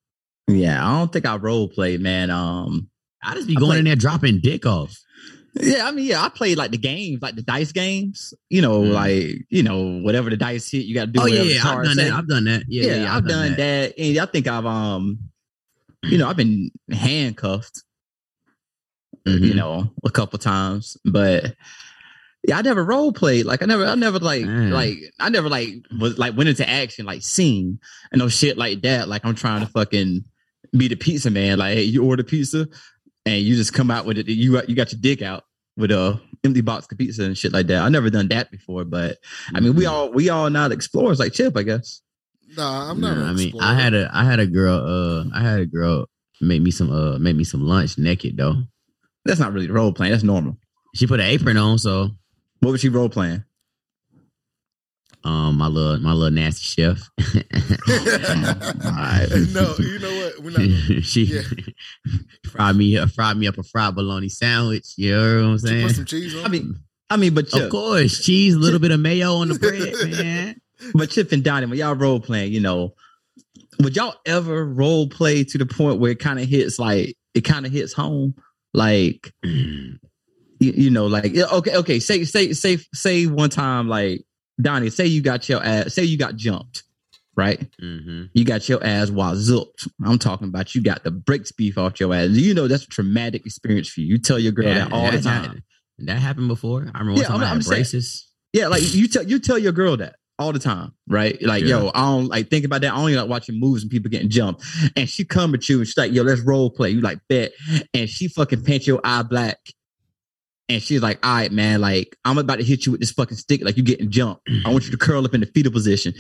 Yeah, I don't think I role play, man. Um, I just be I going in there dropping dick off. yeah, I mean, yeah, I played like the games, like the dice games. You know, Mm. like you know, whatever the dice hit, you got to do. oh yeah, whatever the yeah, I've done say. that. I've done that. Yeah, yeah, yeah, yeah, I've done that. and I think I've um, you know, I've been handcuffed, you Mhm. know, a couple times, but yeah, I never role played. Like I never, I never like, Mm. like I never like was like went into action, like scene and no shit like that. Like I'm trying to fucking be the pizza man. Like, hey, you order pizza, and you just come out with it. You got- you got your dick out with a empty box of pizza and shit like that. I never done that before, but I mean, we Mhm. all we all not explorers like Chip, I guess. Nah, I'm not. Nah, an I mean, explorer. I had a, I had a girl. Uh, I had a girl make me some, uh, make me some lunch naked though. That's not really role playing. That's normal. She put an apron on, so What was she role playing? um, my little, my little nasty chef. [LAUGHS] [LAUGHS] No, you know what? We're not. [LAUGHS] She Yeah. fried me, uh, fried me up a fried bologna sandwich. You know what I'm she saying? put some cheese on. I mean, I mean, but Chip, of course, cheese, a little bit of mayo on the bread, man. but Chip and Donnie, when y'all role playing, you know, would y'all ever role play to the point where it kind of hits like it kind of hits home, like [CLEARS THROAT] you, you know, like okay, okay, say say say say one time, like Donnie, say you got your ass, say you got jumped, right? hmm You got your ass wazzooped. I'm talking about you got the bricks beef off your ass. You know that's a traumatic experience for you. You tell your girl that all the time. That, that happened before. I remember one Yeah, time I'm- I had I'm saying- braces. Yeah, like you tell you tell your girl that all the time, right? Like, Yeah. yo, I don't like think about that. I only like watching movies and people getting jumped. And she come at you and she's like, yo, let's role play. You like bet. And she fucking paint your eye black. And she's like, all right, man, like I'm about to hit you with this fucking stick, like you getting jumped. I want you to curl up in the fetal position.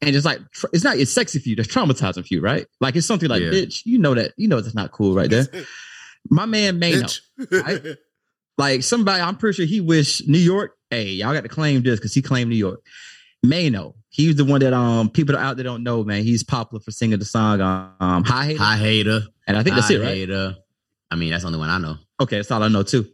And it's like it's not it's sexy for you, that's traumatizing for you, right? Like it's something like, Yeah. bitch, you know that, you know that's not cool right there. [LAUGHS] My man Bitch. right? like somebody, I'm pretty sure he wished New York. Hey, y'all got to claim this because he claimed New York. Maino, he's the one that um people out there don't know, man. He's popular for singing the song um Hi Hater. High hater. and I think that's high it, right? Hater. I mean, that's the only one I know. Okay, that's all I know too.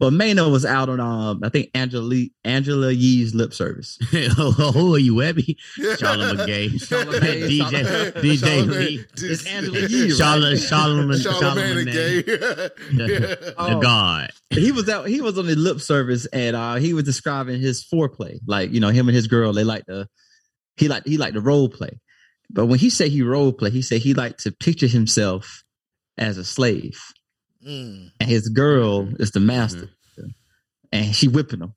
Well, Maino was out on um I think Angela Angela Yee's lip service. Who are you, Webby? Charlotte McGay. Charlamagne, DJ, DJ. Lee. It's Angela Yee? Charlotte, Charlamagne, Charlamagne and Charlamagne, gay. [LAUGHS] the. God. he was out he was on the lip service and uh he was describing his foreplay like you know him and his girl they like to he like he like to role play but when he said he role play he said he liked to picture himself as a slave Mm. and his girl is the master and she whipping him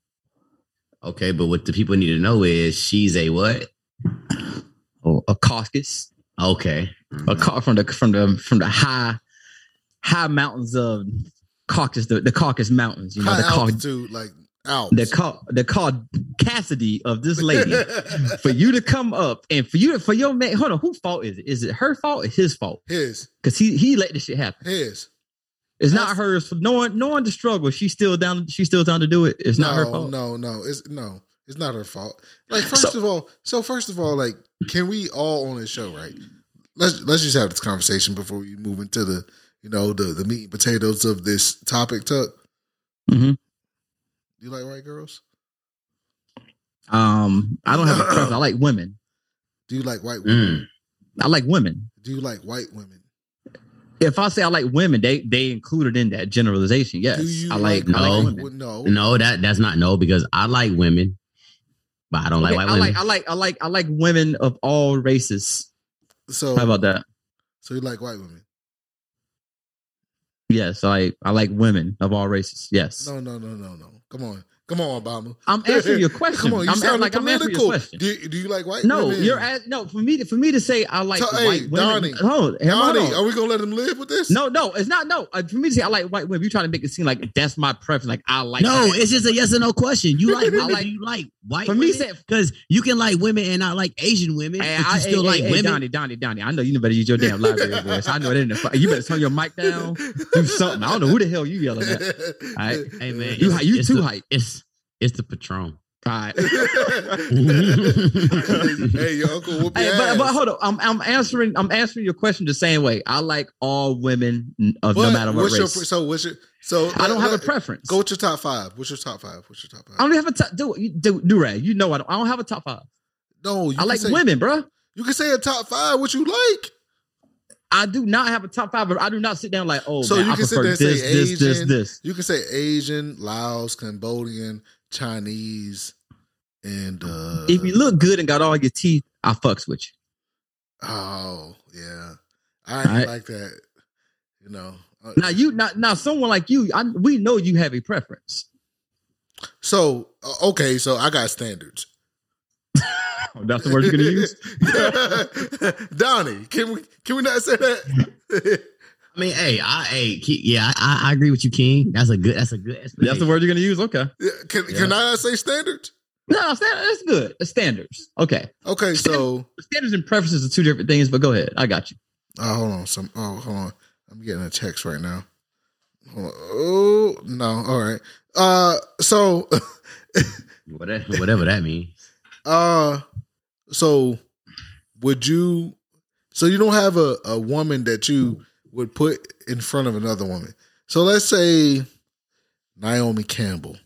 Okay, but what the people need to know is she's a what? or a carcass Okay. a car from the from the from the high high mountains of Caucasus the, the Caucasus mountains you know High the car altitude, like Alps. the car the car Cassidy of this lady [LAUGHS] for you to come up and for you to, for your man, hold on, whose fault is it? Is it her fault or his fault? his, Because he he let this shit happen. his. It's not hers. Knowing knowing the struggle, she's still down. She's still down to do it. It's no, not her fault. no, no. It's no, it's not her fault. Like first So- of all, so first of all, like, can we all on this show, right? Let's let's just have this conversation before we move into the, you know, the the meat and potatoes of this topic. Tuck, Mhm. you like white girls? Um, I don't have a preference. I [CLEARS THROAT] like women. Do you like white women? Mm. I like women. Do you like white women? If I say I like women, they they included in that generalization. Yes, I like, no. like women. No, No, that that's not no because I like women, but I don't like Okay, white I women. like I like I like I like women of all races. So How about that? so you like white women? Yes, I I like women of all races. Yes, No, no, no, no, no. Come on, come on, Obama. I'm [LAUGHS] answering your question. Come on, you I'm sound like I'm answering your question. Do, do you like white No, women? you're at, no for me to for me to say I like So, hey, white women. Donnie, hold, on, hold Donnie, on. are we gonna let them live with this? No, no, it's not. No, uh, for me to say I like white women, you're trying to make it seem like that's my preference. Like I like. no, that. it's just a yes or no question. You like I women? like- [LAUGHS] you like white For me, women? say- Because you can like women and not like Asian women, Hey, but you I- still hey, like hey, hey, women. Donnie, Donnie, Donnie. I know you better use your damn library voice. I know it in the. You better turn your mic down. Do something. I don't know who the hell you yelling at. right. [LAUGHS] Hey man, You you too the, hype. It's it's the Patron. All right. [LAUGHS] [LAUGHS] hey, your uncle whoop your Hey, but, ass. but hold on, I'm, I'm answering. I'm answering your question the same way. I like all women, n- of no matter what what's your race. so what's your so I don't have a preference. Go with your top five. What's your top five? What's your top five? I don't have a top. Do do do Ray, You know I don't. I don't have a top five. no, you I like say, women, bro. You can say a top five. What you like? I do not have a top five, but I do not sit down like, oh, So man, you I can sit there and say this, this, this, this. You can say Asian, Laos, Cambodian, Chinese, and uh If you look good and got all your teeth, I fucks with you. Oh yeah, I Alright. like that. You know. Uh, Now you, not now someone like you, I, we know you have a preference. So uh, okay, so I got standards. [LAUGHS] That's the word you're gonna use. [LAUGHS] Donnie, can we can we not say that? [LAUGHS] I mean, hey, I, hey, yeah, I, I agree with you, King. That's a good. That's a good. That's the word you're gonna use. Okay. Yeah, can can I say standards? No, stand- that's good. The standards. Okay. Okay, so Standards and preferences are two different things, but go ahead. I got you. oh, hold on, some oh hold on, I'm getting a text right now. Oh no, all right. Uh, so [LAUGHS] whatever, whatever that means. uh, so would you? So you don't have a a woman that you would put in front of another woman. So let's say Naomi Campbell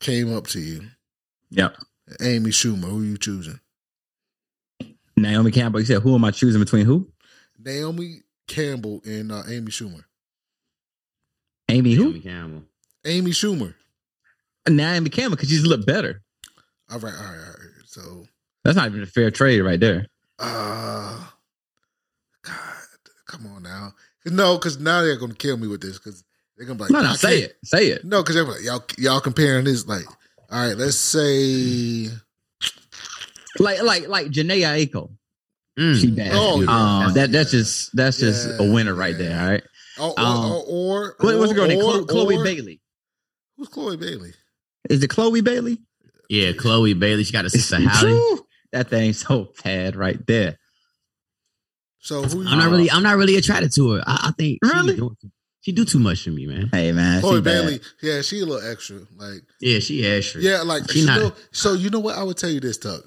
came up to you, Yeah. Amy Schumer. Who are you choosing? Naomi Campbell. You said, who am I choosing between who? Naomi Campbell and uh, Amy Schumer. Amy who? Naomi Campbell. Amy Schumer. Naomi Campbell because she's a little better. All right, all right, all right. So, That's not even a fair trade right there. uh, God, come on now. No, because now they're gonna kill me with this because they're gonna be like, no, no, I say can't- it. Say it. No, because they're like, y'all, y'all comparing this like, all right, let's say, Like like like Jhené Aiko. Mm. She bad. Oh, yeah. Um, that that's just that's just a winner right yeah. there. All right. or, or, Um, or, or, What, what's the girl name? or- Chloe, Chloe or- Bailey. Who's Chloe Bailey? Is it Chloe Bailey? Yeah, Chloe Bailey. She got a sister Halle. That thing so bad right there. So who? You, I'm not really. I'm not really attracted to her. I, I think she Really? do- She do too much for me, man. Hey man, Chloe she bad. Bailey. Yeah, she a little extra. Like, Yeah, she extra. yeah, like She you not- know, so you know what? I would tell you this, Tuck.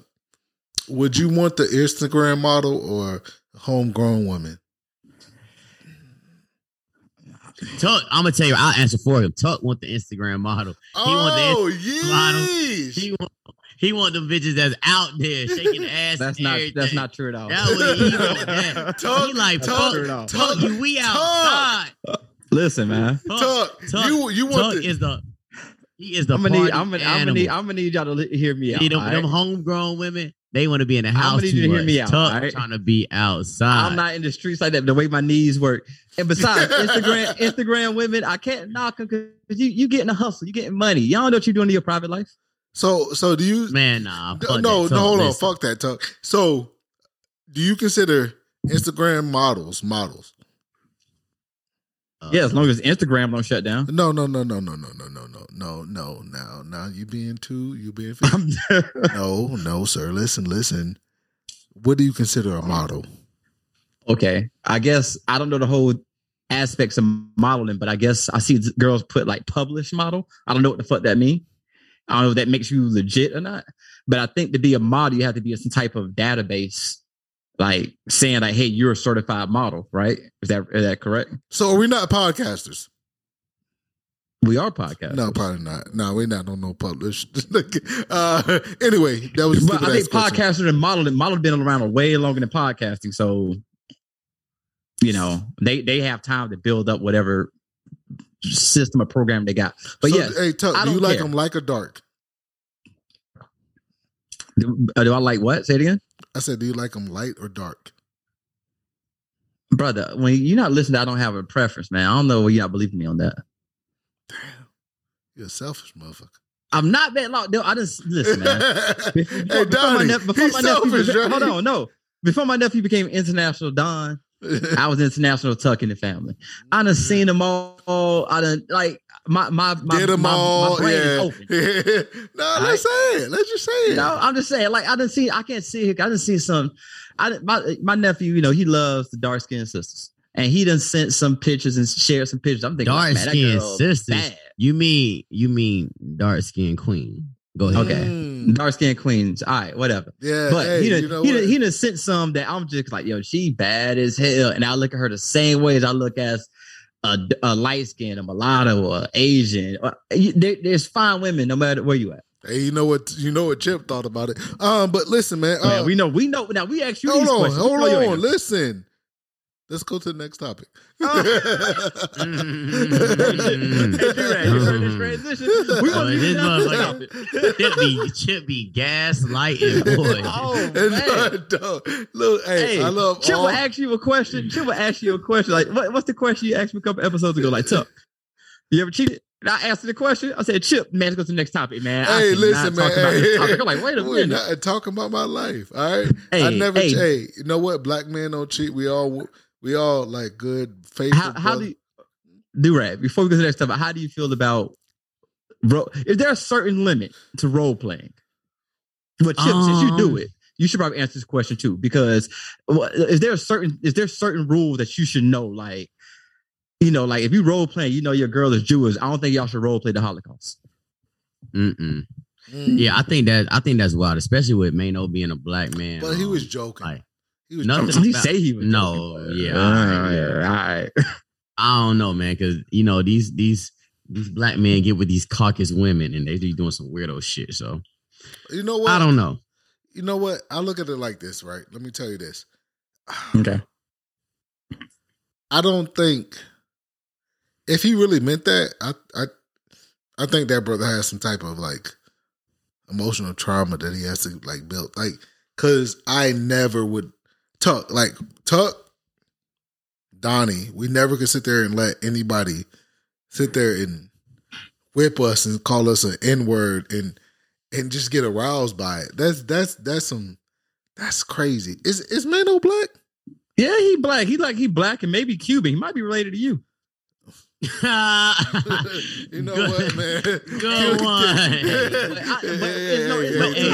Would you want the Instagram model or homegrown woman? Tuck. I'm gonna tell you. I'll answer for him. Tuck want the Instagram model. want the Oh, model. He want. He want the bitches that's out there shaking [LAUGHS] ass. That's and not everything. that's not true at all. That what [LAUGHS] he want. Yeah. Tuck, he like Tuck, fuck, Tuck, fuck you. We Tuck. outside. Listen, man. Tuck, Tuck, you you want Tuck the, is the. He is the. I'm gonna need I'm gonna, I'm gonna need I'm gonna need y'all to hear me out. See, them, all them homegrown women, they want to be in the I'ma house need you to hear me out, Tuck alright? trying to be outside. I'm not in the streets like that. The way my knees work, and besides, [LAUGHS] Instagram Instagram women, I can't knock them because you you getting a hustle, you getting money. Y'all don't know what you're doing in your private life. So so do you Man, nah. no fuck no, that. Tuck, hold on fuck that Tuck. So do you consider Instagram models models? Uh, Yeah, as long as Instagram don't shut down. No no no no no no no no no no no now now you being too you being no no sir listen listen. What do you consider a model? okay, I guess I don't know the whole aspects of modeling, but I guess I see girls put like published model. I don't know what the fuck that mean. I don't know if that makes you legit or not. But I think to be a model, you have to be in some type of database, like saying like, "Hey, you're a certified model," right? Is that is that correct? So are we not podcasters? We are podcasters. No, probably not. No, we're not on no published. [LAUGHS] uh, anyway, that was. but I think podcasters and modeling modeling been around way longer than podcasting. So, you know, they they have time to build up whatever system or program they got. But so, yes, hey, Tuck, do you like care. them like or dark? do, uh, do I like what? Say it again, I said, do you like them light or dark? brother. When you're not listening, I don't have a preference, man. I don't know why you're not believing me on that. Damn, you're a selfish motherfucker. I'm not that long. No, I just listen, man. [LAUGHS] Before, hey, before my, Donnie, nep- before he's my selfish, became- right? hold on, no. Before my nephew became international Don, I was international Tuck in the family. I done mm-hmm. seen them all. I done like my my my, Did them my, all. my brain yeah. is open. [LAUGHS] no, let's say it. Let's just say it. No, I'm just saying, like I didn't see, I can't see, I didn't see some. I didn't- my my nephew, you know, he loves the dark skinned sisters, and he done sent some pictures and shared some pictures. I'm thinking, Dark man, that skinned girl sisters. bad. You mean you mean dark skinned queen? Go ahead. Okay. Mm. Dark skinned queens. All right, whatever. Yeah, But hey, he done, you know he, what? done, he done sent some that I'm just like, yo, she bad as hell. And I look at her the same way as I look at a, a light skin, a mulatto, or Asian. There- there's fine women no matter where you at. hey, you know what? You know what Chip thought about it. Um, but listen, man. Man, uh, we know, we know. Now we ask you hold these on, questions. Hold on. answer. Listen. Let's go to the next topic. Mm. Hey, Durag, you heard this transition? We Oh, gonna leave this it down motherfucker- topic. Chip be Chip be gaslighting [LAUGHS] boy. Oh, And, man. dog, look, hey, Hey, I love Chip all. will ask you a question. Chip will ask you a question. Like, what, what's the question you asked me a couple episodes ago? Like, Tuck, you ever cheated? And I answered the question. I said, Chip, man, let's go to the next topic, man. I Hey, cannot listen, man. talk about Hey, this topic. I'm like, wait a [LAUGHS] We're minute. not talking about my life. All right. I Hey, never. Hey. hey. you know what? Black men don't cheat. We all. We all like good, faithful. How, how do you, do rap? Before we go to the next topic, how do you feel about ro- Is there a certain limit to role playing? But Chip, since you do Um, it, you should probably answer this question too. Because is there a certain is there certain rules that you should know? Like, you know, like if you role playing, you know your girl is Jewish. I don't think y'all should role play the Holocaust. Mm-mm. Mm. Yeah, I think that I think that's wild, especially with Maino being a black man. But he um, was joking. like he was nothing- joking. He say he was No, joking, yeah, all all right, right, yeah, all right. [LAUGHS] I don't know, man, because you know these these these black men get with these caucus women and they be doing some weirdo shit. So You know what? I don't know. You know what? I look at it like this, right? Let me tell you this. [SIGHS] Okay. I don't think if he really meant that, I I I think that brother has some type of like emotional trauma that he has to like build. Like, cause I never would Tuck, like Tuck, Donnie, we never could sit there and let anybody sit there and whip us and call us an N-word and and just get aroused by it. That's that's that's some that's crazy. Is is Maino black? Yeah, he black. He like he black and maybe Cuban. He might be related to you. [LAUGHS] you know Good- what, man? Good one. yeah, But it's no- yeah, yeah, yeah. hey, hit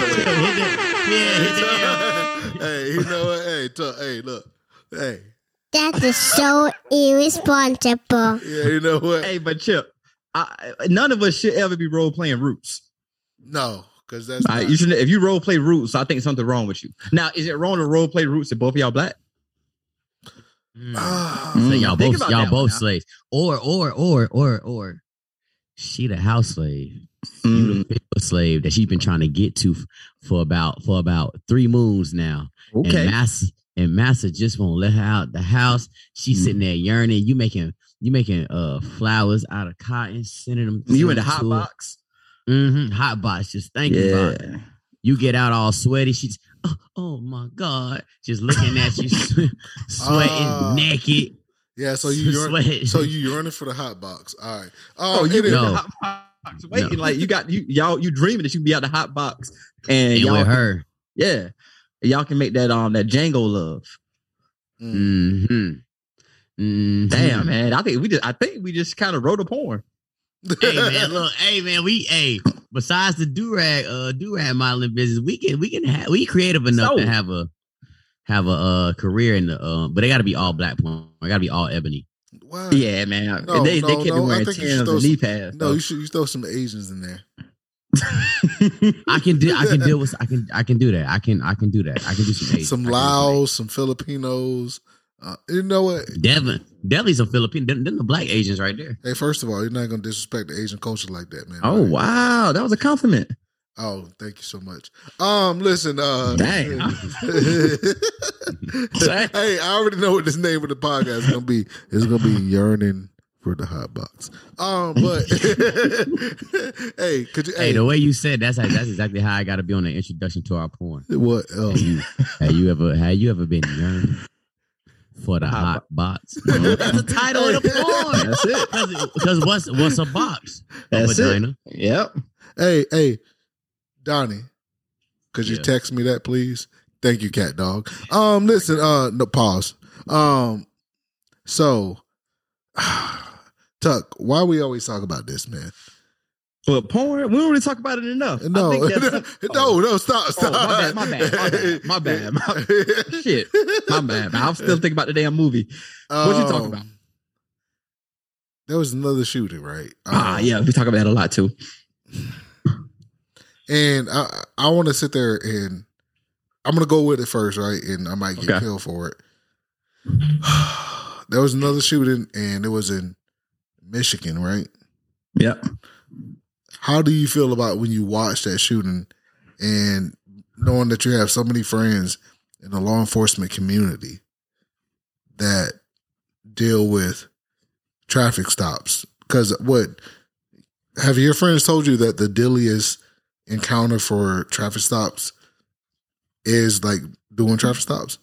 that- yeah, hit that- [LAUGHS] hey, you know what? Hey, talk, hey, look, hey, That is so irresponsible. [LAUGHS] yeah, you know what? Hey, but Chip, I, none of us should ever be role playing roots. No, because that's All right, not- you should. If you role play roots, I think something wrong with you. Now, is it wrong to role play roots if both of y'all black? Mm. [SIGHS] So Mm, y'all think both y'all both slaves, or or or or or she the house slave, you Mm, the physical slave that she's been trying to get to for about for about three moons now. okay. And Massa and Massa just won't let her out the house. She's Mm. sitting there yearning. You making you making uh flowers out of cotton, sending them. you in the hot box? Mm-hmm. Hot box. Just thinking about it. You get out all sweaty. She's oh, [LAUGHS] oh my god, just looking at you, [LAUGHS] sweating, Ah. naked. yeah. So you yearn, sweating. so you yearning for the hot box? All right. Oh, Um, you it in is- No. the hot box waiting No. like you got you y'all you dreaming that you can be out the hot box and, and y'all with can- her. yeah y'all can make that um that Django love. Mm. Mm-hmm. Mm-hmm. Damn man, I think we just I think we just kind of wrote a porn. hey man, look, hey man, we hey. Besides the durag, uh, durag modeling business, we can we can have we creative enough So- to have a have a uh career in the uh, but they got to be all black porn. They got to be all ebony. Wow. Yeah man, No, they no, they can't no, be I wearing think you Tims should throw and some- knee pads. No, though. you should you throw some Asians in there. [LAUGHS] I can do I can [LAUGHS] deal with I can I can do that. I can I can do that. I can do some Asian. some I can do Laos, some Filipinos. Uh, you know what? Devin, definitely a Filipino. Them, them the black Asians right there. Hey, first of all, you're not gonna disrespect the Asian culture like that, man. oh right? wow, that was a compliment. Oh, thank you so much. Um, listen, uh Damn. [LAUGHS] [LAUGHS] hey, I already know what this name of the podcast is gonna be. It's gonna be yearning for the hot box. Um, but [LAUGHS] hey, could you Hey, hey, the way you said that's how, that's exactly how I got to be on the introduction to our porn. what um, You, have you ever have you ever been yearning for the Hot hot, box? [LAUGHS] that's the title of the porn. That's it. Because what's what's a box? A That's it. vagina. Yep. hey, hey, Donnie, could you Yeah. text me that, please? Thank you, cat dog. Um, listen, uh, no pause. Um, so, [SIGHS] Tuck, why we always talk about this, man? But porn, we don't really talk about it enough. I No, think that's- [LAUGHS] no, no, stop, stop. Oh, my bad, my bad, my bad, my [LAUGHS] bad, my- [LAUGHS] Shit, my bad. I'm still thinking about the damn movie. What you talking about? Um, There was another shooting, right? Ah, Um, yeah, we talk about that a lot too. [SIGHS] And I I want to sit there and I'm gonna go with it first, right? And I might get Okay. killed for it. [SIGHS] there was another shooting, and it was in Michigan, right? Yep. How do you feel about when you watch that shooting and knowing that you have so many friends in the law enforcement community that deal with traffic stops? Because what have your friends told you that the deadliest encounter for traffic stops is like doing traffic stops?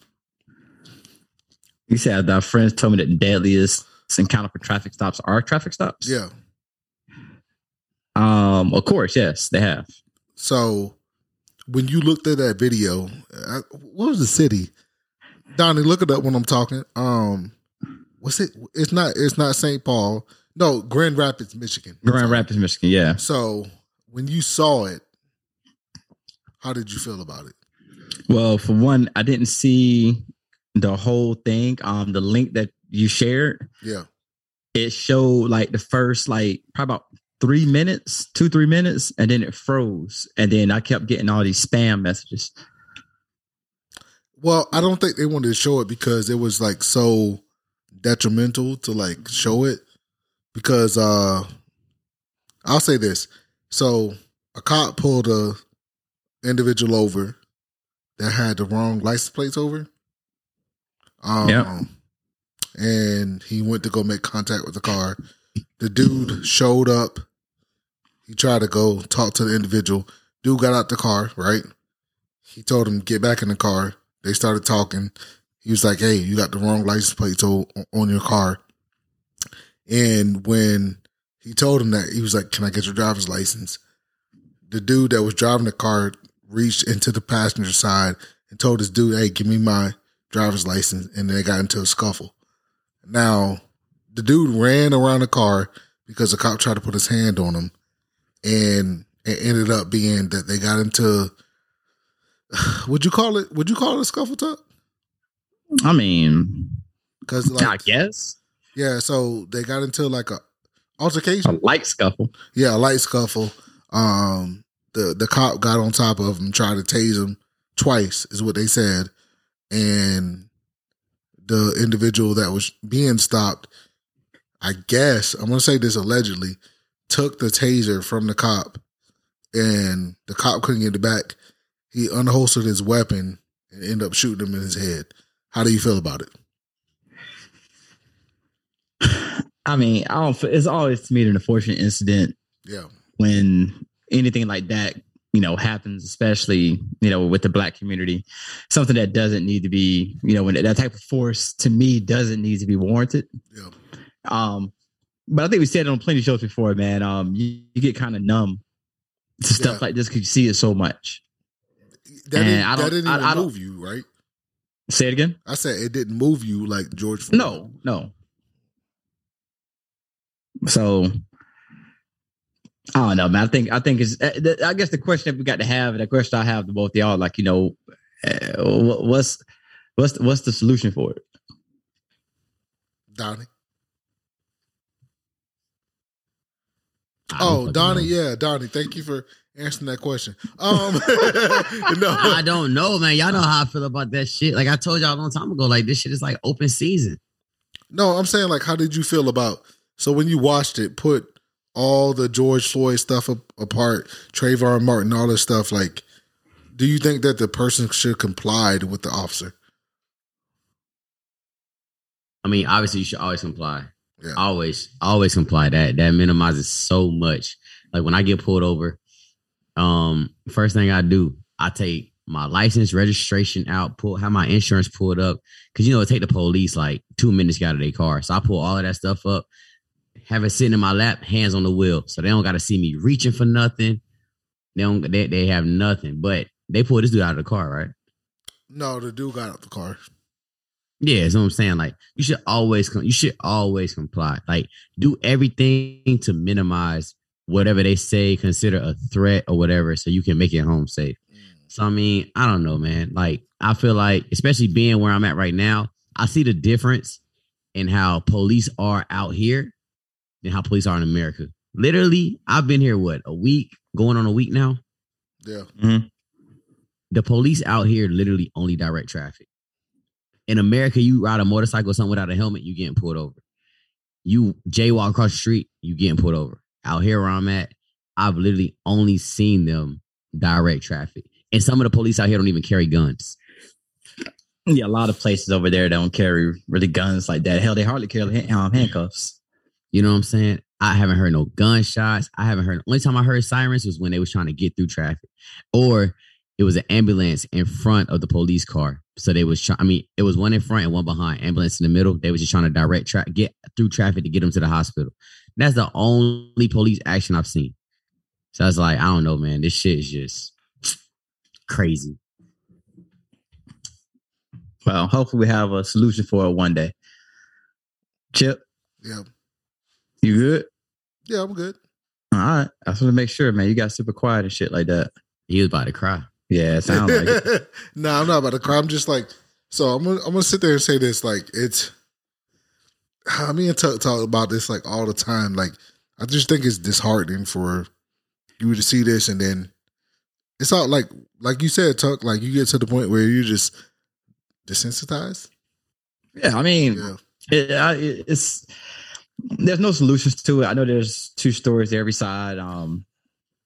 You said our friends told me that the deadliest encounter for traffic stops are traffic stops. Yeah. Um. Of course, yes, they have. So when you looked at that video, I, what was the city? Donnie, look it up when I'm talking. Um, what's it? It's not. It's not St. Paul. No, Grand Rapids, Michigan. Grand Rapids, Michigan. Yeah. So when you saw it, how did you feel about it? Well, for one, I didn't see the whole thing. Um, the link that you shared, Yeah. it showed like the first like probably about three minutes, two three minutes, and then it froze, and then I kept getting all these spam messages. Well, I don't think they wanted to show it because it was like so detrimental to like show it because uh I'll say this. So a cop pulled a individual over that had the wrong license plates over. Um Yep. and he went to go make contact with the car. The dude showed up. He tried to go talk to the individual. Dude got out the car, right? He told him get back in the car. They started talking. He was like, "Hey, you got the wrong license plate on your car." And when he told him that, he was like, "Can I get your driver's license?" The dude that was driving the car reached into the passenger side and told this dude, "Hey, give me my driver's license." And they got into a scuffle. Now, the dude ran around the car because the cop tried to put his hand on him, and it ended up being that they got into. [SIGHS] Would you call it? Would you call it a scuffle tuck? I mean, Because I like, guess yeah, so they got into like a altercation, a light scuffle. Yeah, a light scuffle. Um, the the cop got on top of him, tried to tase him twice, is what they said, and the individual that was being stopped, I guess I'm gonna say this allegedly, took the taser from the cop, and the cop couldn't get it back. He unholstered his weapon and ended up shooting him in his head. How do you feel about it? I mean, I don't. It's always to me an unfortunate incident Yeah, when anything like that you know happens especially you know with the black community something that doesn't need to be you know when that type of force to me doesn't need to be warranted yeah, um but i think we said it on plenty of shows before man um you, you get kind of numb to stuff Yeah. like this because you see it so much that And didn't, I don't- didn't I- I don't- move you, right? say it again I said it didn't move you like George. Floyd. no no so I don't know, man. I think I think it's. uh, I guess the question that we got to have, and the question I have to both y'all, like you know, uh, what's what's what's the solution for it? Donnie. I don't Oh, Donnie, know. yeah, Donnie. Thank you for answering that question. Um, [LAUGHS] no, [LAUGHS] I don't know, man. Y'all know how I feel about that shit. Like I told y'all a long time ago, like this shit is like open season. no. I'm saying, like, how did you feel about? So when you watched it, put all the George Floyd stuff up, apart, Trayvon Martin, all this stuff. Like, do you think that the person should comply with the officer? I mean, obviously you should always comply. Yeah. Always, always comply. That that minimizes so much. Like when I get pulled over, um, first thing I do, I take my license registration out, pull have my insurance pulled up. Cause you know, it take the police like two minutes to get out of their car. So I pull all of that stuff up, have it sitting in my lap, hands on the wheel. So they don't gotta see me reaching for nothing. They don't they, they have nothing. But they pull this dude out of the car, right? No, the dude got out of the car. Yeah, that's what I'm saying. Like you should always com- you should always comply. Like do everything to minimize whatever they say, consider a threat or whatever, so you can make it home safe. Mm. So I mean, I don't know, man. Like I feel like, especially being where I'm at right now, I see the difference in how police are out here and how police are in America. Literally, I've been here what a week, going on a week now. Yeah. Mm-hmm. The police out here literally only direct traffic. In America, you ride a motorcycle or something without a helmet, you getting pulled over. You jaywalk across the street, you getting pulled over. Out here where I'm at, I've literally only seen them direct traffic. And some of the police out here don't even carry guns. Yeah, a lot of places over there don't carry really guns like that. Hell, they hardly carry um, handcuffs. You know what I'm saying? I haven't heard no gunshots. I haven't heard. Only time I heard sirens was when they was trying to get through traffic, or it was an ambulance in front of the police car. So they was trying. I mean, it was one in front and one behind. Ambulance in the middle. They was just trying to direct track, get through traffic to get them to the hospital. That's the only police action I've seen. So I was like, I don't know, man. This shit is just [SNIFFS] crazy. Well, hopefully we have a solution for it one day. Chip, Yeah. you good? Yeah, I'm good. All right. I just want to make sure, man. You got super quiet and shit like that. He was about to cry. Yeah, it sounds like it. [LAUGHS] no, I'm not about to cry. I'm just like, so I'm gonna I'm gonna sit there and say this. Like, it's I mean, talk, talk about this like all the time. Like, I just think it's disheartening for you to see this, and then it's all like, like you said, Tuck. Like, you get to the point where you're just desensitized. Yeah, I mean, Yeah, it, I, it's there's no solutions to it. I know there's two stories to every side, um,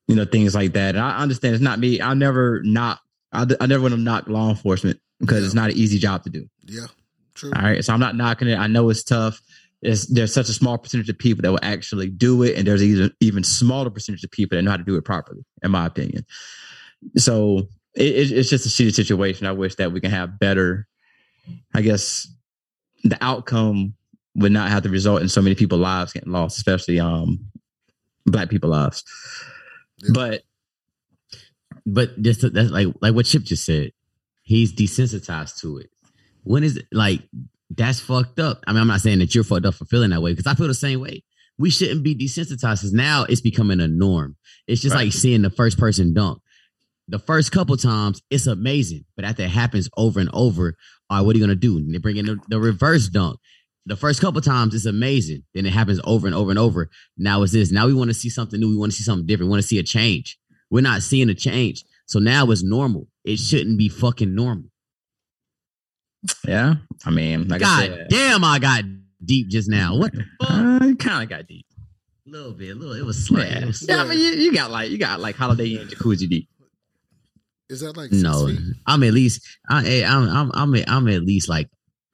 you know, things like that. And I understand it's not me. I never not I, I never want to knock law enforcement because it's not an easy job to do. yeah, true. All right, so I'm not knocking it. I know it's tough. It's, there's such a small percentage of people that will actually do it, and there's even even smaller percentage of people that know how to do it properly, in my opinion. So it, it- it's just a shitty situation. I wish that we can have better. I guess the outcome would not have to result in so many people lives getting lost, especially um black people lives. Yeah. But but just to- that's like like what Chip just said. He's desensitized to it. When is it like that's fucked up? I mean, I'm not saying that you're fucked up for feeling that way because I feel the same way. We shouldn't be desensitized because now it's becoming a norm. It's just Right. like seeing the first person dunk. The first couple times, it's amazing, but after it happens over and over, all right, what are you gonna do? They bring in the, the reverse dunk. The first couple times, it's amazing. Then it happens over and over and over. Now it's this. Now we want to see something new. We want to see something different. We want to see a change. We're not seeing a change. So now it's normal. It shouldn't be fucking normal. yeah, I mean, like I God said, damn, I got deep just now. What the fuck? uh, kind of got deep. A little bit, a little. It was slight. Yeah, was yeah I mean, you, you got like you got like Holiday Inn jacuzzi deep. Is that like six No, feet? I'm at least. I, hey, I'm, I'm, I'm, at, I'm at least like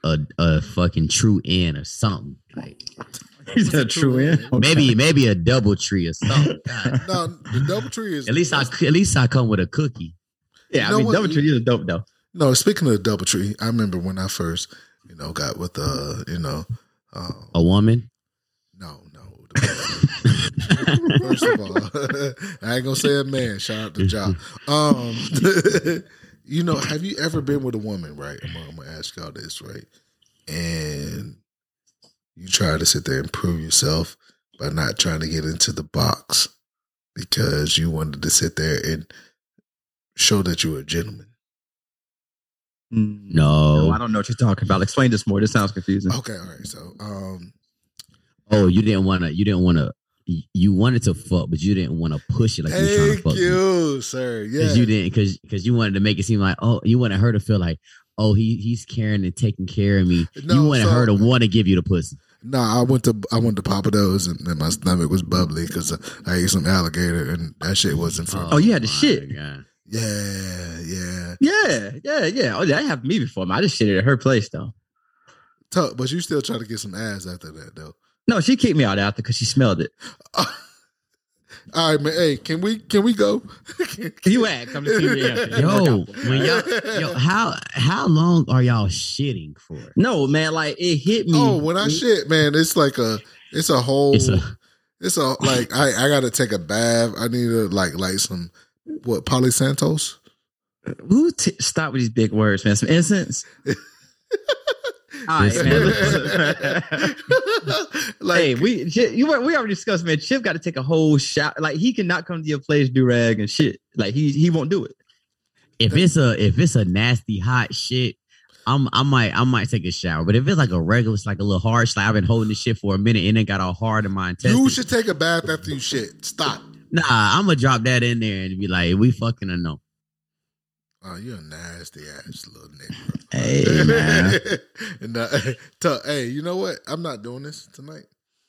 a, a fucking true end or something. Like [LAUGHS] He's a true end. maybe, maybe a double tree or something. [LAUGHS] God. No, the double tree is At least I, at least I come with a cookie. Yeah, You know I mean, what? Double Tree is dope though. No, speaking of the double tree, I remember when I first, you know, got with uh, you know, uh, A woman. no, no. [LAUGHS] First of all, I ain't gonna say a man. Shout out to John. Um, you know, have you ever been with a woman? Right, I'm, gonna- I'm gonna ask y'all this, right? And you try to sit there and prove yourself by not trying to get into the box because you wanted to sit there and show that you were a gentleman. No. No, I don't know what you're talking about. Explain this more. This sounds confusing. Okay, all right. So, um, Oh, you didn't want to. You didn't want to. You wanted to fuck, but you didn't want to push it like you were trying to thank fuck. me. you, sir. Yeah, because you didn't because because you wanted to make it seem like oh you wanted her to feel like oh he he's caring and taking care of me. No, you wanted so- her to want to give you the pussy. No, I went to I went to Pappadeaux's and, and my stomach was bubbly because I ate some alligator and that shit wasn't fun. Oh, you had the shit. God. Yeah, yeah. Yeah, yeah, yeah. Oh, that happened to me before. man. I just shitted at her place though. Tuck, but you still try to get some ass after that though. No, she kicked me out after because she smelled it. [LAUGHS] All right, man. Hey, can we can we go? [LAUGHS] You asked. I'm just giving you. Yo, when y'all yo how how long are y'all shitting for? No, man, like it hit me. oh, when I shit, man, it's like a it's a whole It's it's a, a like I I gotta take a bath. I need to like like some what Palo Santos. Who t- stop with these big words, man? Some incense. [LAUGHS] All right, man. [LAUGHS] like hey, we you we already discussed, man. Chip got to take a whole shot. Like he cannot come to your place, do rag and shit. Like he he won't do it. if it's a if it's a nasty hot shit. I'm, I might I might take a shower, but if it's like a regular, it's like a little hard. Like I've been holding this shit for a minute and it got all hard in my intestines. you should take a bath after you shit. Stop. Nah, I'm gonna drop that in there and be like, we fucking or no. Oh, you're a nasty ass little nigga. Hey [LAUGHS] man, and uh, [LAUGHS] hey, you know what? I'm not doing this tonight.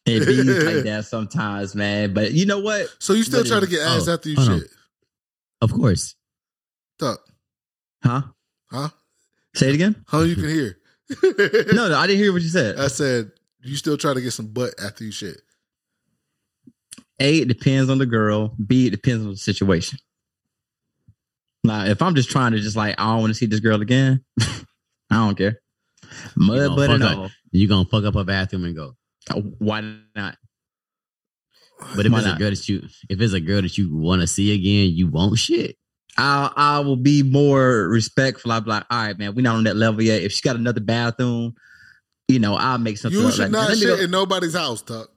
it be like that [LAUGHS] sometimes, man. But you know what? So you still What trying to get ass oh, after you hold on. shit? Of course. Tuck, Huh? huh? Say it again. How you can hear? No, no, I didn't hear what you said. I said you still try to get some butt after you shit. A, it depends on the girl. B, it depends on the situation. Now, if I'm just trying to just like, I don't want to see this girl again, [LAUGHS] I don't care. Mud, gonna butt, and all. You gonna fuck up a bathroom and go. Oh, Why not? But if Why it's a girl that you if it's a girl that you want to see again, you won't shit. I I will be more respectful. I'll be like, all right, man, we're not on that level yet. If she got another bathroom, you know, I'll make something. You up. should Like, not shit go- in nobody's house, Tuck.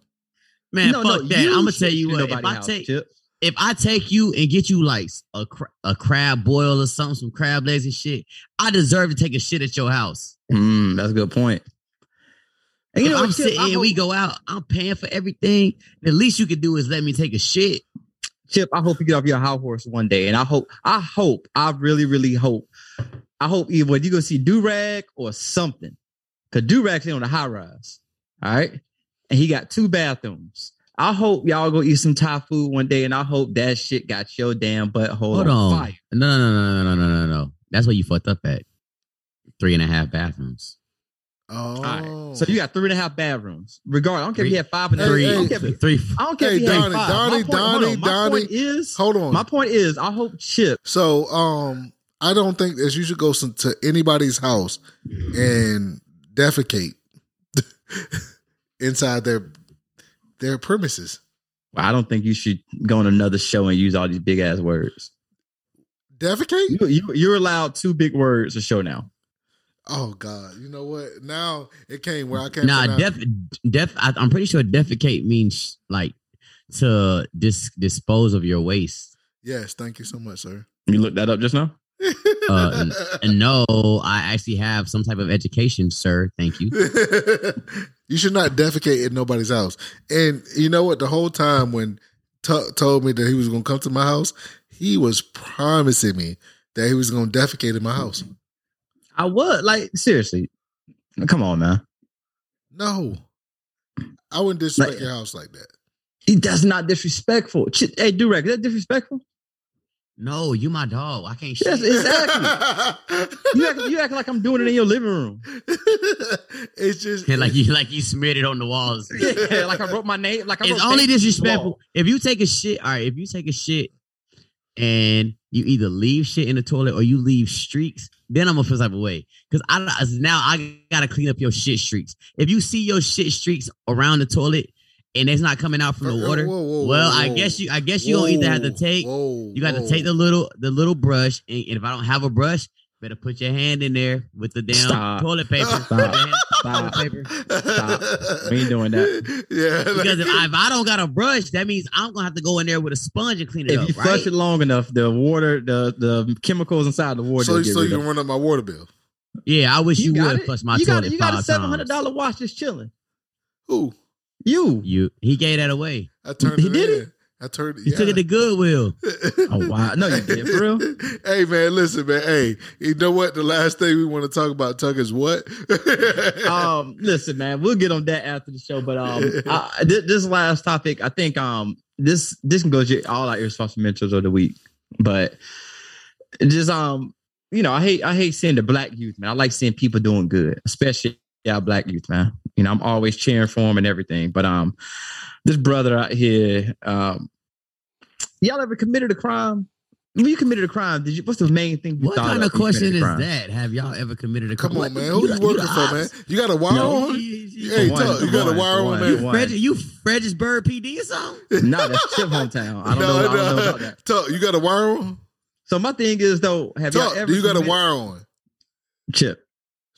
Man, No, fuck no, that. I'm gonna tell you what. If I house, take Chip. If I take you and get you like a cra- a crab boil or something, some crab legs and shit, I deserve to take a shit at your house. Mm, that's a good point. And if you know, I'm sitting and we go out, I'm paying for everything. The least you could do is let me take a shit. Chip, I hope you get off your high horse one day. And I hope, I hope, I really, really hope, I hope either you go see Durag or something. Cause Durag's in on the high rise. All right. And he got two bathrooms. I hope y'all go eat some Thai food one day, and I hope that shit got your damn butthole Hold on, on. fire. No, no, no, no, no, no, no, no. That's what you fucked up at. Three and a half bathrooms. Oh, All right. So you got three and a half bathrooms. Regardless, I don't care if you had five and a Hey. I don't care if you- Three. I don't care if Hey, you had Donnie, five. Donnie, my point, hold Donnie, on. My Donnie. point is, hold on. my point is, I hope Chip So, um, I don't think that you should go some, to anybody's house and defecate [LAUGHS] inside their their premises. Well, I don't think you should go on another show and use all these big ass words. Defecate? You, you you're allowed two big words a show now. Oh God! You know what? Now it came where I can't. Nah, def, def. I, I'm pretty sure defecate means like to dis dispose of your waste. Yes, thank you so much, sir. You looked that up just now. Uh, And no, I actually have some type of education, sir. Thank you. [LAUGHS] you should not defecate in nobody's house. And you know what? The whole time when Tuck told me that he was going to come to my house, he was promising me that he was going to defecate in my house. I would like seriously. Come on, man. No, I wouldn't disrespect Like- your house like that. He that's not disrespectful. Ch- Hey, Durag, is that disrespectful? No, you my dog. I can't shit. Yes, exactly. [LAUGHS] You act, you act like I'm doing it in your living room. [LAUGHS] it's just Yeah, like you like you smeared it on the walls. [LAUGHS] Yeah, like I wrote my name. Like I It's only thank you on the disrespectful if you take a shit. All right, if you take a shit and you either leave shit in the toilet or you leave streaks, then I'm gonna feel type of way. Because I now I gotta clean up your shit streaks. If you see your shit streaks around the toilet and it's not coming out from the Uh, water, whoa, whoa, well, whoa, I guess you I guess you don't either have to take whoa, you got to take the little the little brush and, and if I don't have a brush, better put your hand in there with the damn Stop. toilet paper. Stop. Put your hand in the Stop. toilet paper. Stop. We ain't doing that. Yeah, Because if I, if I don't got a brush, that means I'm gonna have to go in there with a sponge and clean it If up. you right? flush it long enough, the water, the the chemicals inside the water. so get so you can run up my water bill. yeah, I wish you, got would it. flush my you toilet got, you got a seven hundred dollar dollar watch just chilling. Who? You. You he gave that away. I turned He it did in. I turned it. He took it to Goodwill. [LAUGHS] Oh wow! No, you did for real. [LAUGHS] hey man, listen, man. Hey, you know what? The last thing we want to talk about, Tuck, is what? [LAUGHS] um, listen, man, we'll get on that after the show. But um, I, this, this last topic, I think um, this this can go to all our irresponsible mentors of the week. But just um, you know, I hate I hate seeing the black youth, man. I like seeing people doing good, especially our black youth, man. You know, I'm always cheering for them and everything. But um, this brother out here, um, y'all ever committed a crime? When you committed a crime, did you? What's the main thing you What thought kind of question is that? Have y'all ever committed a crime? Come on, man. Who you, the- working for, man? You got a wire No. on? You- Hey, you- One, Tuck, you got a one, wire on, man? one. Fred, you Fredericksburg PD or something? [LAUGHS] No, that's Chip hometown. I don't [LAUGHS] know. I don't know about that. Tuck, you got a wire on? So my thing is though, have y'all ever do you got a wire on? Chip?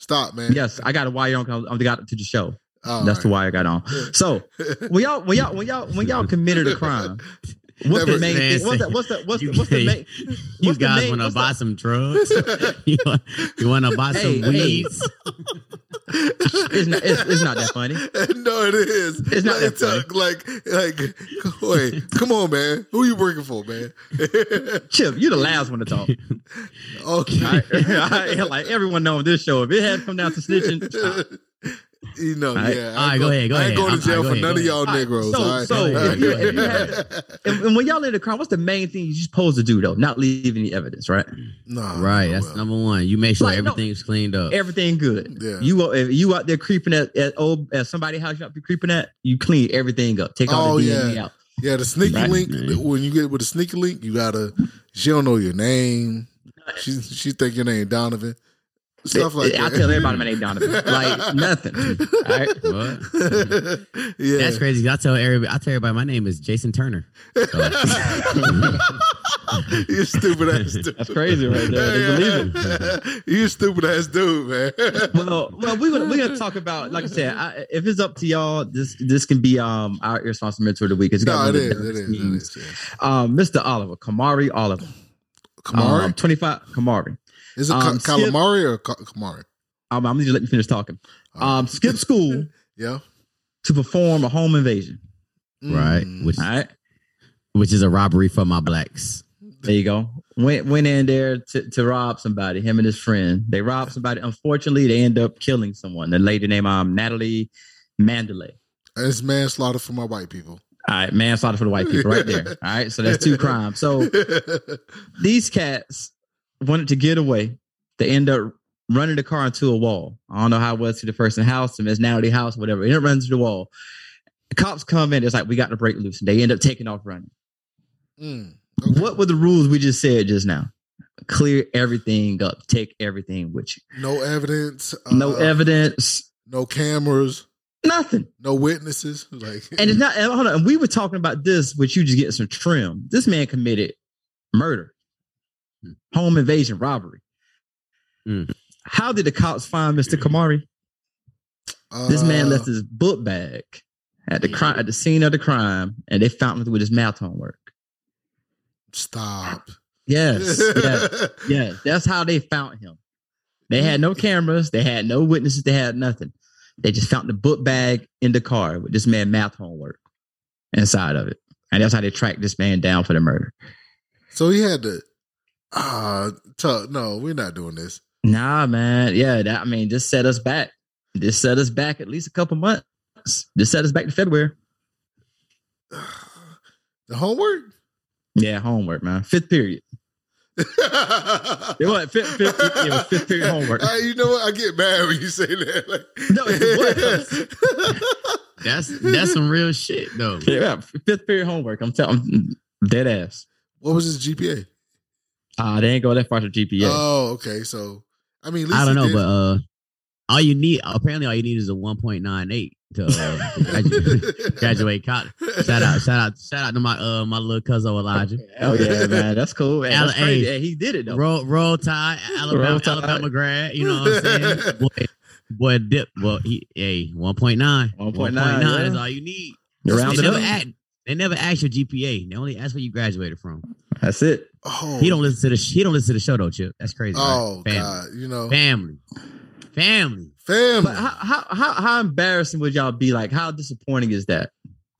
Stop, man. Yes, I got a wire on. 'cause I'm the guy to the show. All That's the right. wire I got on. So [LAUGHS] when y'all when y'all when y'all when y'all committed a crime, What's the main thing? What's the what's the what's, you the, what's the main? You guys want to buy the- some drugs? [LAUGHS] you want, to buy some Hey, weeds? It's not, it's, it's not that funny. [LAUGHS] no, it is. It's not like, that funny. like, like, wait, come on, man. Who you working for, man? [LAUGHS] Chip, you the last one to talk. okay. I, I- like everyone knows this show. If it had come down to snitching, stop. You know, All right. yeah. I All right, ain't go ahead, go I ain't ahead. going to jail all right, for go none of y'all go. Negroes. So- all right? so, if you- if you had- and, and when y'all in the crime, what's the main thing you're supposed to do though? Not leave any evidence, right? Nah, Right, nah, that's well. number one. You make sure Like, no- everything's cleaned up. Everything good. Yeah. You if you out there creeping at, at old at somebody house you out there creeping at, you clean everything up. Take all Oh, the DNA yeah. out. Yeah, the sneaky Right. link. Man. When you get with the sneaky link, you gotta. She don't know your name. She she think your name Donovan. Stuff like that. I that. tell everybody my name Donovan. Like [LAUGHS] nothing. All right. What? yeah, That's crazy. I tell everybody. I tell everybody my name is Jason Turner. So- [LAUGHS] you stupid ass dude. That's crazy right there. They believe it. you stupid ass dude, man. well, well, we're gonna we're gonna talk about like I said, I, if it's up to y'all, this this can be um our irresponsible mentor of the week. It's no, got it really is. better It is. It schemes. is. yes. Um, Mr. Oliver, Kamari Oliver, Kamari, um, twenty five Kamari. Is it um, Ka- Skip- calamari or Ka- Kamari? Um, I'm gonna just let you finish talking. Um, skip school [LAUGHS] yeah, to perform a home invasion. right, Mm. which All right, which is a robbery for my blacks. there you go. Went went in there to, to rob somebody. Him and his friend. They robbed somebody. Unfortunately, they end up killing someone. The lady named um Natalie Mandalay. it's manslaughter for my white people. All right, manslaughter for the white people, right there. [LAUGHS] All right, so that's two crimes. So [LAUGHS] these cats wanted to get away. They end up running the car into a wall. I don't know how it was to the person's house, to Miss Natalie house, whatever. It runs into the wall. The cops come in. It's like we got to break loose. And they end up taking off running. Mm, okay. What were the rules we just said just now? Clear everything up. Take everything with you. No evidence. No uh, evidence. No cameras. Nothing. No witnesses. [LAUGHS] Like And it's not. and Hold on. We were talking about this, which you just getting some trim. This man committed murder, home invasion, robbery. Mm. How did the cops find Mr. Kamari? This man uh, left his book bag at the crime at the scene of the crime, and they found him with his math homework. Stop. Yes, yes, [LAUGHS] yes. That's how they found him. They had no cameras. They had no witnesses. They had nothing. They just found the book bag in the car with this man math homework inside of it, and that's how they tracked this man down for the murder. So he had to. Ah, uh, no, we're not doing this. Nah, man. Yeah, that I mean, just set us back. Just set us back at least a couple months. Just set us back to February. [SIGHS] The homework. Yeah, homework, man. Fifth period. It was fifth, fifth, it was fifth period homework. [LAUGHS] You know what? I get mad when you say that. Like, [LAUGHS] No, it [LAUGHS] That's that's some real shit though. Yeah, fifth period homework. I'm telling, I'm dead ass. what was his GPA? Ah, they ain't go that far to GPA. Oh, okay. So, I mean, at least I don't know, did- but uh, all you need apparently all you need is a one point nine eight to, uh, to [LAUGHS] graduate, graduate [LAUGHS] college. Shout out, shout out, shout out to my uh my little cousin Elijah. Oh yeah, man. That's cool. Man. That's Al- crazy. hey, Yeah, he did it though. Roll Roll Tide, [LAUGHS] Alabama, Roll Tide. Alabama grad. You know what I'm saying? boy, boy, dip. Well, he hey one point nine. 1.9, is yeah. all you need. You round They it up. ask. They never ask your GPA. They only ask where you graduated from. That's it. oh, He don't listen to the. He don't listen to the show though, Chip. That's crazy. Oh family. God, you know, family, family. family. But how, how how how embarrassing would y'all be? Like, how disappointing is that?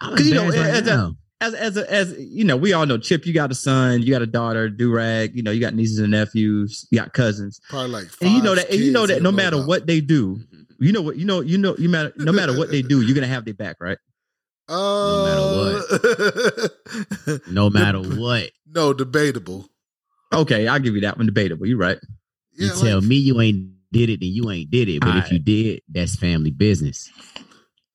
I'm 'Cause, you know, right as a- now. As as a, as you know, we all know Chip. You got a son, you got a daughter, Durag. You know, you got nieces and nephews, you got cousins, Probably like, and you know that. And you know that no matter about. what they do, mm-hmm. you know what you know. You know you matter. No matter what they do, you're gonna have their back, right? Uh, No matter [LAUGHS] what, no, debatable. Okay, I'll give you that one. Debatable. You're right. you Yeah, tell me you ain't did it, then you ain't did it. But if you did, that's family business.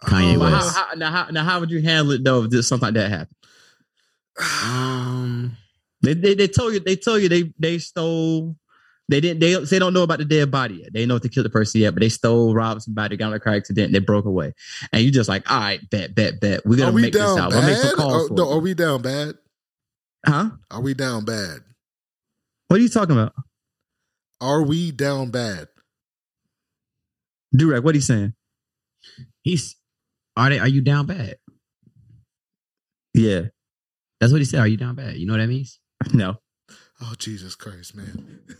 Kanye oh, But how, West. how, now, how, now, how would you handle it though if this, something like that happened? [SIGHS] Um, They, they they told you they told you they they stole. They didn't. They they don't know about the dead body yet. They know if they killed the person yet, but they stole, robbed somebody, got in a car accident, they broke away. And you just like, all right, bet, bet, bet. We're gonna we make this out. We'll make some calls Or- for no, are we down bad? huh? Are we down bad? What are you talking about, Are we down bad? Durag? What are you saying? he's are they? Are you down bad? Yeah, That's what he said. Are you down bad? You know what that means? [LAUGHS] No. Oh Jesus Christ, man! [LAUGHS]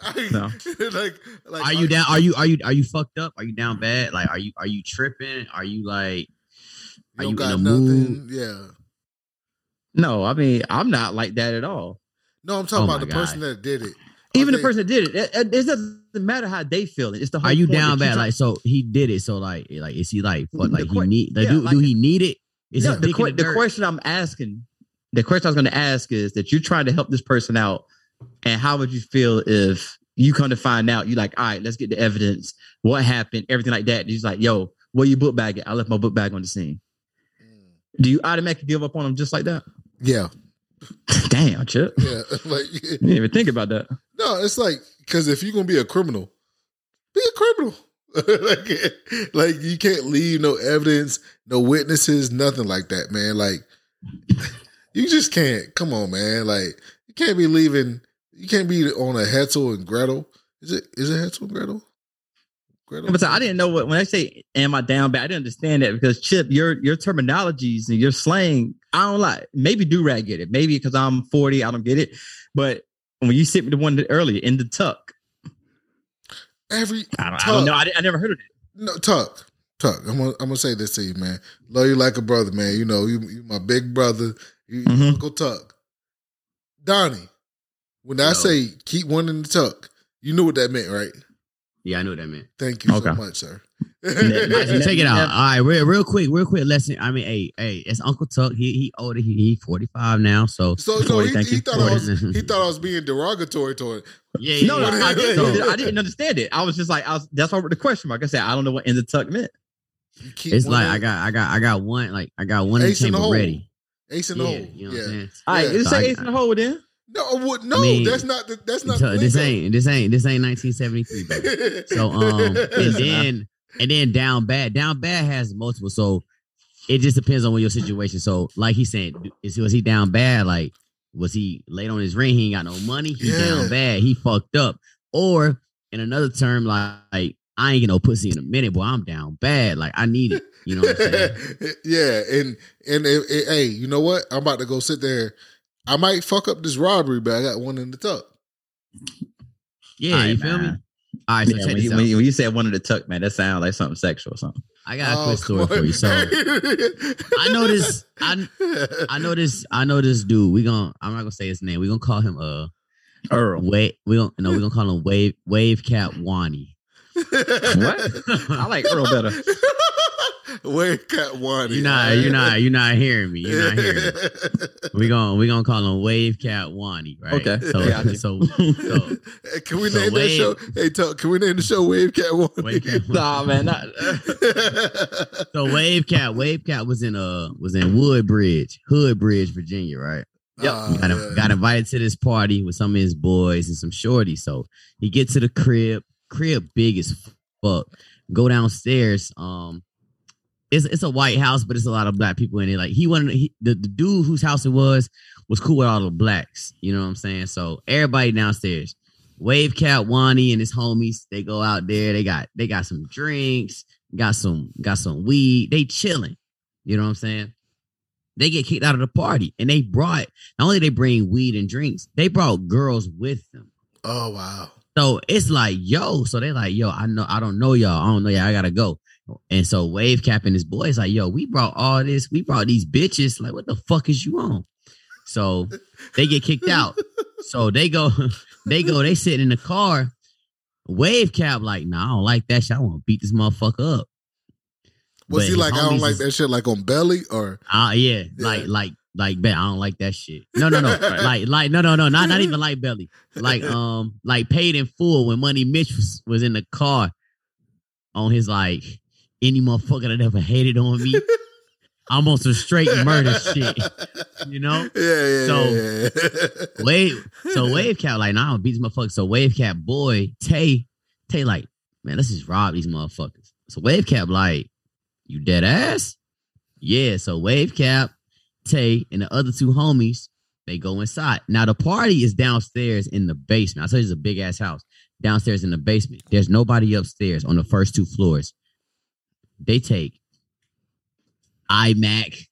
I, No. [LAUGHS] like, like, are you down? Are you are you are you fucked up? Are you down bad? Like, are you are you tripping? Are you like? You Are don't you got in a nothing. mood? Yeah. No, I mean, I'm not like that at all. No, I'm talking Oh about my the person Oh, that did it. Even the person that did it, it, it, it doesn't matter how they feel. It's the whole Are you down bad? Like, so he did it. So like, like is he like what? Like que- he need? Like, yeah, do, like- do he need it? Is Yeah, the, dick in que- the the question I'm asking, the question I was going to ask is that you're trying to help this person out, and how would you feel if you come to find out you're like, all right, let's get the evidence, what happened, everything like that. He's like, yo, where you book bag at? I left my book bag on the scene. Mm. Do you automatically give up on them just like that? Yeah, [LAUGHS] Damn, Chip. [LAUGHS] yeah. like, You didn't even think about that. no, it's like because if you're gonna be a criminal, be a criminal. [LAUGHS] like, like you can't leave no evidence, no witnesses, nothing like that, man. Like, you just can't. Come on, man. Like, you can't be leaving. You can't be on a Hetzel and Gretel. Is it? Is it Hetzel and Gretel? Gretel. But I didn't know what when I say "am I down bad," I didn't understand that because Chip, your your terminologies and your slang, I don't like. Maybe Durag get it. Maybe because I'm 40, I don't get it. But when you sent me the one earlier in the tuck, Every I don't, I don't know. I, I never heard of it. No, Tuck. Tuck. I'm gonna, I'm gonna say this to you, man. Love you like a brother, man. You know, you, you my big brother. Mhm. Uncle Tuck. Donnie, when I say keep one in the tuck, you knew what that meant, right? Yeah, I know what that meant. Thank you so much, sir. So it out. [LAUGHS] All right, real, real quick, real quick lesson. I mean, hey, hey, it's Uncle Tuck. He he older. He he forty five now. So so, so 40, he, thank he you. thought I was he [LAUGHS] thought I was being derogatory toward. yeah, yeah, No, no. I didn't, I didn't understand it. I was just like, I was. That's why the question mark. I said, I don't know what in the tuck meant. It's like I got I got I got one like I got one in the chamber ready. Ace in Yeah, hole. you know what yeah. I'm saying. All right, Yeah. let's So say ace in the hole then. No, I no, I mean, that's not the, that's not. So this ain't this ain't this ain't 1973, baby. [LAUGHS] So um and then and then down bad down bad has multiple. So it just depends on what your situation. So like he said, is was he down bad? Like was he late on his ring? He ain't got no money. He Yeah. down bad. He fucked up. Or in another term, like, like I ain't get no pussy in a minute, boy. I'm down bad. Like I need it. You know what I'm saying? [LAUGHS] yeah, and and it, it- hey, you know what? I'm about to go sit there. I might fuck up this robbery, but I got one in the tuck. Yeah, All right, you feel me? man. All right, so Yeah, check when, you, out. when, you, when you said one of the tuck, man, that sounds like something sexual or something. I got a Oh, quick story for you. So I [LAUGHS] I know this. I I know this. I know this dude. We gonna. I'm not gonna say his name. We gonna call him uh Earl. Wait, We don't. no. We gonna call him wave wave cap Wani. What? I like Earl better. [LAUGHS] Wave cat one. You're not. You're not. You're not hearing me. You're not hearing me. [LAUGHS] We gonna we gonna call him wave cap Wani. Right. Okay, So got you. so [LAUGHS] so can we So name that Wave- show? Hey, Tuck, can we name the show Wave Cat One? wave cap. nah, man. Not, [LAUGHS] So wave cap wave cap was in uh was in Woodbridge Hoodbridge Virginia. Right. Yep. Ah, got, yeah. got invited to this party with some of his boys and some shorties. So he gets to the crib, crib big as fuck. Go downstairs. Um, it's it's a white house, but it's a lot of black people in it. Like he wanted he, the the dude whose house it was was cool with all the blacks. You know what I'm saying? So everybody downstairs. Wave Cat Wani and his homies, they go out there. They got they got some drinks, got some got some weed. They chilling. You know what I'm saying? They get kicked out of the party, and they brought not only they bring weed and drinks, they brought girls with them. Oh wow. So it's like, yo, so they like, yo, I know, I don't know y'all, I don't know y'all, I gotta go. And so Wave Cap and his boys like, yo, we brought all this, we brought these bitches. Like, what the fuck is you on? So they get kicked out. So they go, [LAUGHS] they go, they sit in the car. Wave Cap like, nah, I don't like that shit. I want to beat this motherfucker up. Was But he like, I don't like that shit, like on belly or? Ah, yeah, Yeah. like, like, like, bet I don't like that shit. No, no, no, like, like, no, no, no, not, not even like belly. Like, [LAUGHS] um, like paid in full when Money Mitch was, was in the car on his like any motherfucker that ever hated on me. [LAUGHS] I'm on some straight murder shit, [LAUGHS] you know. Yeah, yeah. So- yeah, yeah. [LAUGHS] Wave, so Wave Cat like, nah, I'm gonna beat this motherfucker. So Wave Cat boy Tay, Tay like, man, let's just rob these motherfuckers. So Wave Cap like, you dead ass? Yeah. So Wave Cap, Tay, and the other two homies, they go inside. Now the party is downstairs in the basement. I tell you it's a big ass house. Downstairs in the basement. There's nobody upstairs on the first two floors. They take iMac,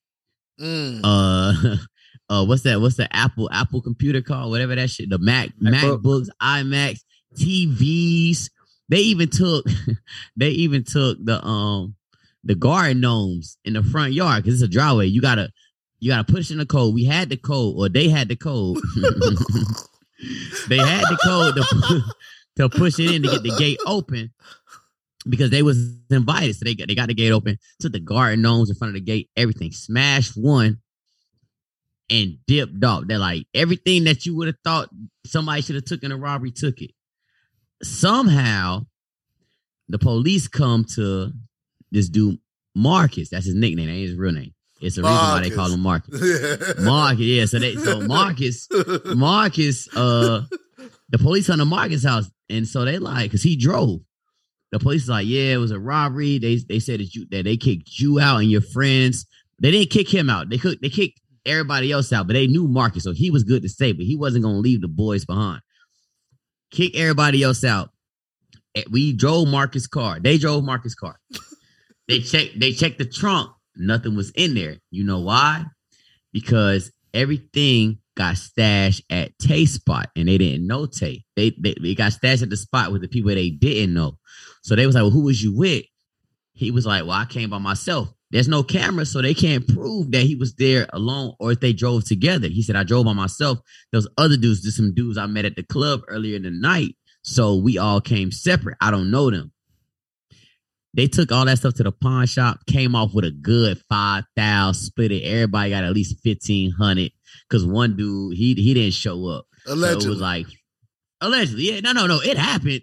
Mm. uh [LAUGHS] uh what's that what's the apple apple computer called? Whatever that shit the mac MacBook. macbooks imacs tvs they even took [LAUGHS] they even took the um the garden gnomes in the front yard because it's a driveway. You gotta you gotta push in the code. We had the code or they had the code. [LAUGHS] They had the code to, to push it in to get the gate open because they was invited. So they got they got the gate open. Took the garden gnomes in front of the gate. Everything smashed one and dipped off. They're like everything that you would have thought somebody should have took in a robbery took it. Somehow, the police come to this dude Marcus. That's his nickname. That ain't his real name. It's the reason why they call him Marcus. [LAUGHS] Marcus, yeah. So they so Marcus, Marcus, uh, the police on the Marcus house, and so they like because he drove. The police is like, yeah, it was a robbery. They they said that you that they kicked you out and your friends. They didn't kick him out. They could they kicked everybody else out, but they knew Marcus, so he was good to stay, but he wasn't gonna leave the boys behind. Kick everybody else out. Eh, We drove Marcus' car. They drove Marcus' car. [LAUGHS] they checked. They checked the trunk. Nothing was in there. You know why? Because everything got stashed at Tay spot, and they didn't know Tay. They, they they got stashed at the spot with the people they didn't know. So they was like, "Well, who was you with?" He was like, "Well, I came by myself." There's no camera, so they can't prove that he was there alone or if they drove together. He said, "I drove by myself." Those other dudes, just some dudes I met at the club earlier in the night. So we all came separate. I don't know them. They took all that stuff to the pawn shop, came off with a good five thousand, split it. Everybody got at least fifteen hundred. Cause one dude, he he didn't show up. So it Allegedly. was like allegedly, yeah. No, no, no. It happened.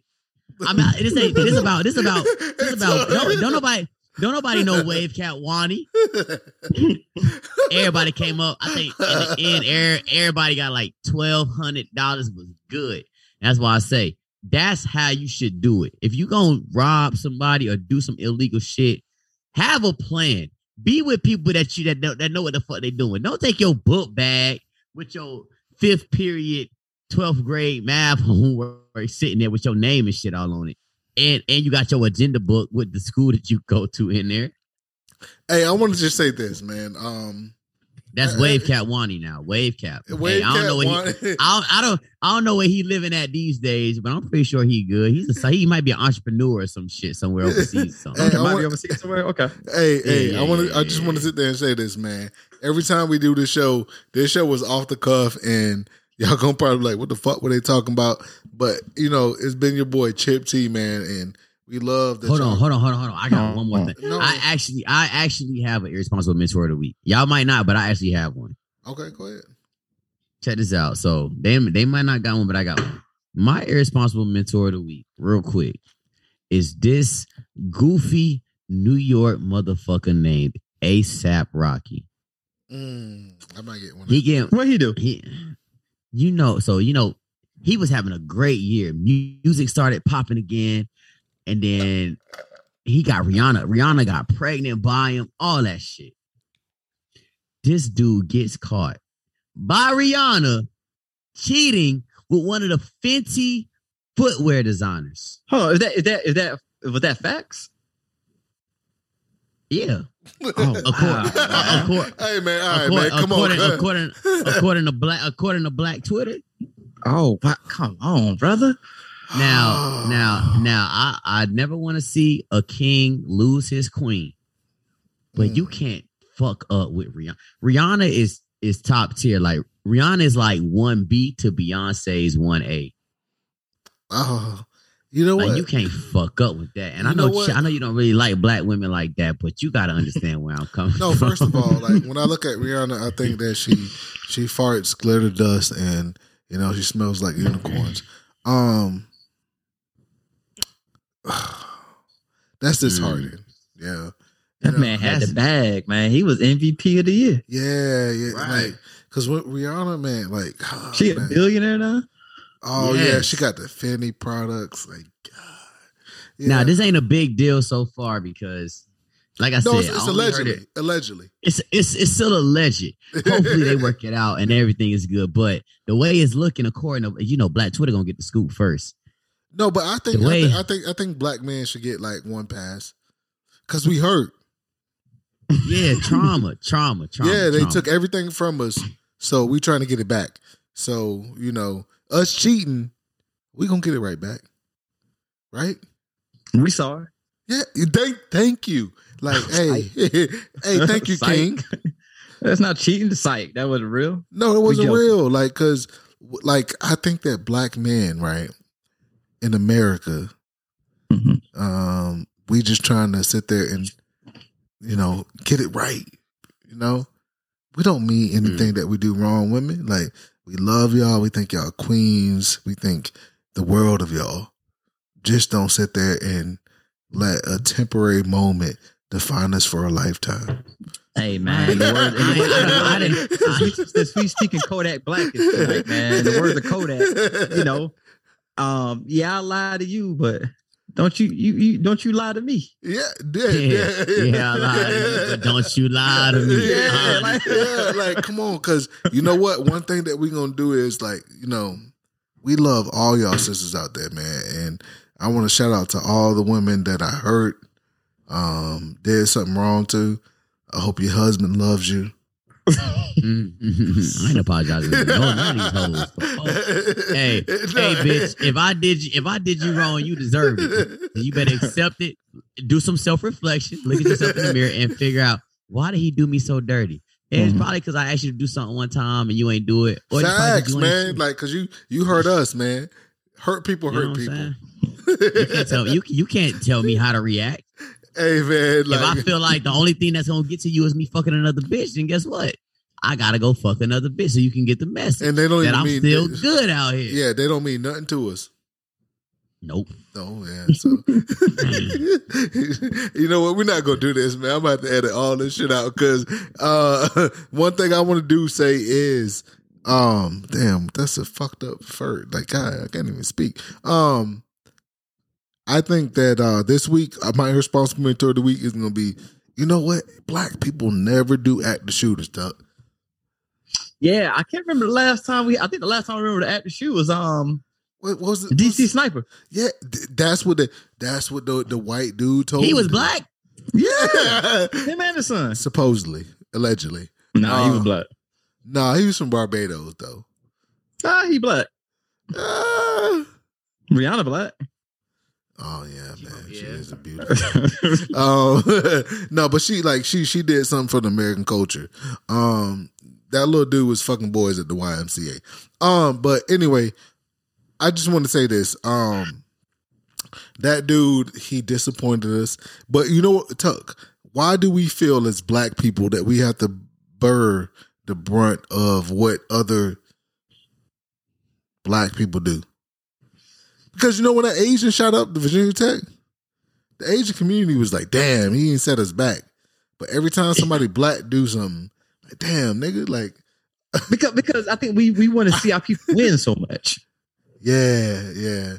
I'm not. This ain't. This about. This about. This about. No, don't nobody. Don't nobody know Wave Cat Wani. Everybody came up. I think in the end, er- everybody got like twelve hundred dollars. Was good. That's why I say that's how you should do it. If you gonna rob somebody or do some illegal shit, have a plan. Be with people that you that know, that know what the fuck they doing. Don't take your book bag with your fifth period, twelfth grade math [LAUGHS] homework sitting there with your name and shit all on it. And and you got your agenda book with the school that you go to in there. Hey, I want to just say this, man. Um, That's Uh, Wave Cap Wani now. Wave Cap. Okay, Wave I don't know Cat where he, Wani- [LAUGHS] I don't, I don't I don't know where he living at these days, but I'm pretty sure he good. He's a he might be an entrepreneur or some shit somewhere [LAUGHS] overseas. or. Hey, Okay, I might want- be overseas somewhere. Okay. Hey, hey, yeah, I want to. yeah, I just yeah, want to sit there and say this, man. Every time we do this show, this show was off the cuff, and y'all gonna probably be like, "What the fuck were they talking about?" But you know, it's been your boy Chip T, man, and we love that. Hold on, y'all- hold on, hold on, hold on. I got one more thing. No. I actually, I actually have an irresponsible mentor of the week. Y'all might not, but I actually have one. Okay, go ahead. Check this out. So they they might not got one, but I got one. My irresponsible mentor of the week, real quick, is this goofy New York motherfucker named ASAP Rocky. Mm, I might get one. He get What he do? he, you know, so you know, he was having a great year. Music started popping again, and then he got Rihanna. Rihanna got pregnant by him, all that shit. This dude gets caught by Rihanna cheating with one of the Fenty footwear designers. On. Is that is that is that was that facts? Yeah, Oh, according, [LAUGHS] wow. according, hey man, all right, according, man, come according, on. according, according to black, according to Black Twitter. Oh, come on, brother. Now, [SIGHS] now, now, I I never want to see a king lose his queen, but you hmm. can't fuck up with Rihanna. Rihanna is is top tier. Like Rihanna is like one B to Beyonce's one A. Oh, you know Like what? you can't fuck up with that. And I know, know what? I know you don't really like black women like that, but you got to understand where I'm coming. From. No, [LAUGHS] from. first of all, like when I look at Rihanna, I think that she she farts glitter dust and you know she smells like unicorns. Um, [SIGHS] that's disheartening. Yeah, That You know, man had the bag, man. He was MVP of the year. yeah, yeah. Right. Like because with Rihanna, man, like oh, [SIGHS] She a man. billionaire now. Oh yeah, Yes. she got the Fenty products. Like, God. Yeah. Now this ain't a big deal so far because, like I no, said, it's, it's I allegedly, it- allegedly. It's it's it's still alleged. Hopefully they work it out and everything is good. But the way it's looking, according to you know, Black Twitter gonna get the scoop first. No, but I think The I, think I think I think black men should get like one pass because we hurt. [LAUGHS] Yeah, trauma, trauma, trauma. yeah, they trauma. took everything from us, so we trying to get it back. So you know, us cheating, we gonna get it right back, right? We saw it. Yeah, thank thank you. Like, [LAUGHS] hey, [LAUGHS] hey, thank you, Psych. King. [LAUGHS] That's not cheating. Psych. That wasn't real. No, it wasn't real. Like, cause, like, I think that black men, right, in America, Mhm. um, we just trying to sit there and, you know, get it right. You know, we don't mean anything that we do wrong, women. Like, we love y'all. We think y'all queens. We think the world of y'all. Just don't sit there and let a temporary moment define us for a lifetime. Hey man, the word, I- the word- I- I didn't- since we- since we speaking Kodak Black is tonight, man. The words of Kodak, you know. Um, yeah, I lied to you, but don't you you, you don't you lie to me? Yeah, yeah, Yeah, yeah, yeah, I lied to you, but don't you lie to me. Yeah, like, yeah, like come on, because you know what? One thing that we're gonna do is like, you know, we love all y'all sisters out there, man, and I want to shout out to all the women that I hurt, um, did something wrong to. I hope your husband loves you. Mm, mm, [LAUGHS] I ain't apologizing. No, none of these hoes. Oh, hey, [LAUGHS] hey, bitch! If I did you, if I did you wrong, you deserve it. You better accept it. Do some self reflection. Look at yourself in the mirror and figure out why did he do me so dirty. And it's Mhm. probably because I asked you to do something one time and you ain't do it. Or it's Facts, man. Like, cause you you hurt us, man. Hurt people, You hurt people. You can't tell you you can't tell me how to react. Hey, man. Like, if I feel like the only thing that's gonna get to you is me fucking another bitch, then guess what? I gotta go fuck another bitch so you can get the message and they don't that even I'm mean still good out here. Yeah, they don't mean nothing to us. Nope. Oh yeah. So [LAUGHS] [LAUGHS] you know what? We're not gonna do this, man. I'm about to edit all this shit out because uh, [LAUGHS] one thing I want to do say is, um, damn, that's a fucked up fur. Like God, I can't even speak. Um, I think that uh this week uh, my responsible mentor of the week is gonna be, you know what? Black people never do active shooter stuff. Yeah, I can't remember the last time we. I think the last time I remember the active shoe was um What was it? DC Sniper. Yeah, that's what the that's what the the white dude told. He me. was black. Yeah, Him and his son. supposedly, allegedly. Nah, he was Uh, black. Nah, he was from Barbados though. Ah, he black. Uh, Rihanna black. Oh yeah, man, she is a beautiful. [LAUGHS] um, [LAUGHS] no, but she like she she did something for the American culture. Um, that little dude was fucking boys at the YMCA. Um, but anyway, I just want to say this. Um, that dude he disappointed us. But you know what, Tuck? Why do we feel as black people that we have to bear the brunt of what other black people do? Because you know when that Asian shot up the Virginia Tech, the Asian community was like, "Damn, he ain't set us back." But every time somebody black do something, like, "Damn, nigga," like, [LAUGHS] because because I think we we want to see our people win so much. yeah, yeah.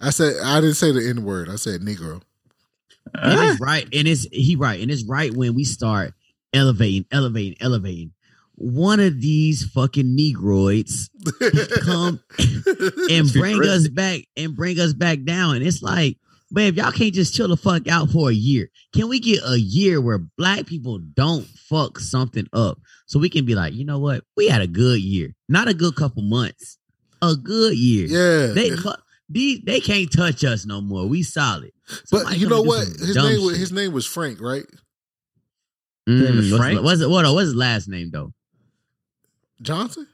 I said I didn't say the N word. I said Negro. And it's uh-huh. right, and it's he right, and it's right when we start elevating, elevating, elevating. One of these fucking negroids come [LAUGHS] and bring us back and bring us back down. And it's like, man, if y'all can't just chill the fuck out for a year, can we get a year where black people don't fuck something up? So we can be like, you know what? We had a good year. Not a good couple months. A good year. Yeah, They fu- these they can't touch us no more. We solid. but you know what? His name was his name was Frank, right? name is Mm, what's- Frank? What's it? What? What's his last name though? Johnson.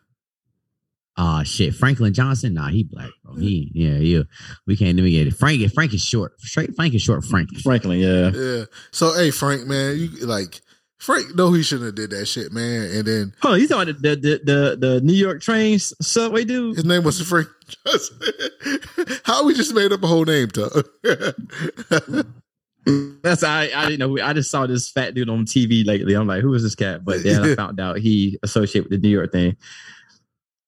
Ah, shit. Franklin Johnson. Nah, he black, bro. He, yeah, yeah. We can't even get it. Frank, Frank is short. Straight Frank is short. Frank. Franklin, yeah. Yeah. So hey, Frank, man, you like Frank? No, he shouldn't have did that shit, man. And then oh, on, you talking about the the the, the New York train subway dude? his name was Frank. Johnson. [LAUGHS] How we just made up a whole name, Tuck? [LAUGHS] That's I I didn't know. who- I just saw this fat dude on TV lately. I'm like, who is this cat? But [LAUGHS] then I found out he associated with the New York thing.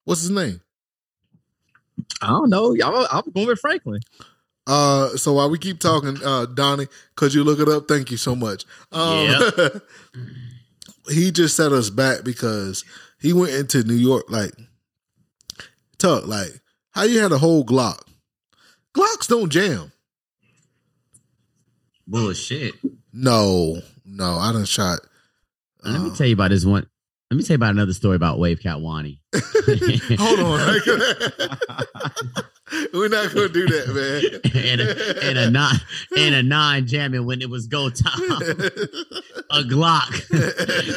What's his name? I don't know. Y'all, I'm going with Franklin. Uh, so while we keep talking, uh, Donnie, could you look it up? Thank you so much. Um, [LAUGHS] he just set us back because he went into New York like, Tuck, like, how you had a whole Glock? Glocks don't jam. Bullshit. No, no, I done shot Let me Uh, tell you about this one. Let me tell you about another story about Wave Cat Wani. [LAUGHS] [LAUGHS] Hold on. [LAUGHS] We're not gonna do that, man. in a, in a non in a non jamming when it was go time. A Glock.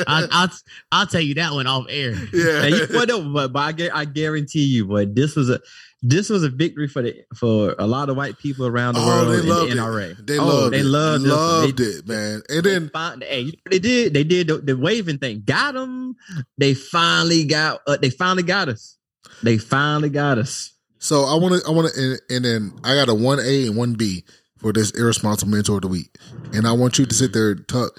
I, I'll I'll tell you that one off air. yeah. And you what though, but, but I, I guarantee you, but this was a this was a victory for the for a lot of white people around the Oh, world they in loved the it. NRA. They oh, loved they it. loved this loved They- it, man. And they then found- hey, you know what they did they did the, the waving thing. Got them. They finally got. Uh, they finally got us. They finally got us. So I want to, I want to, and, and then I got a one A and one B for this irresponsible mentor of the week, and I want you to sit there, and tuck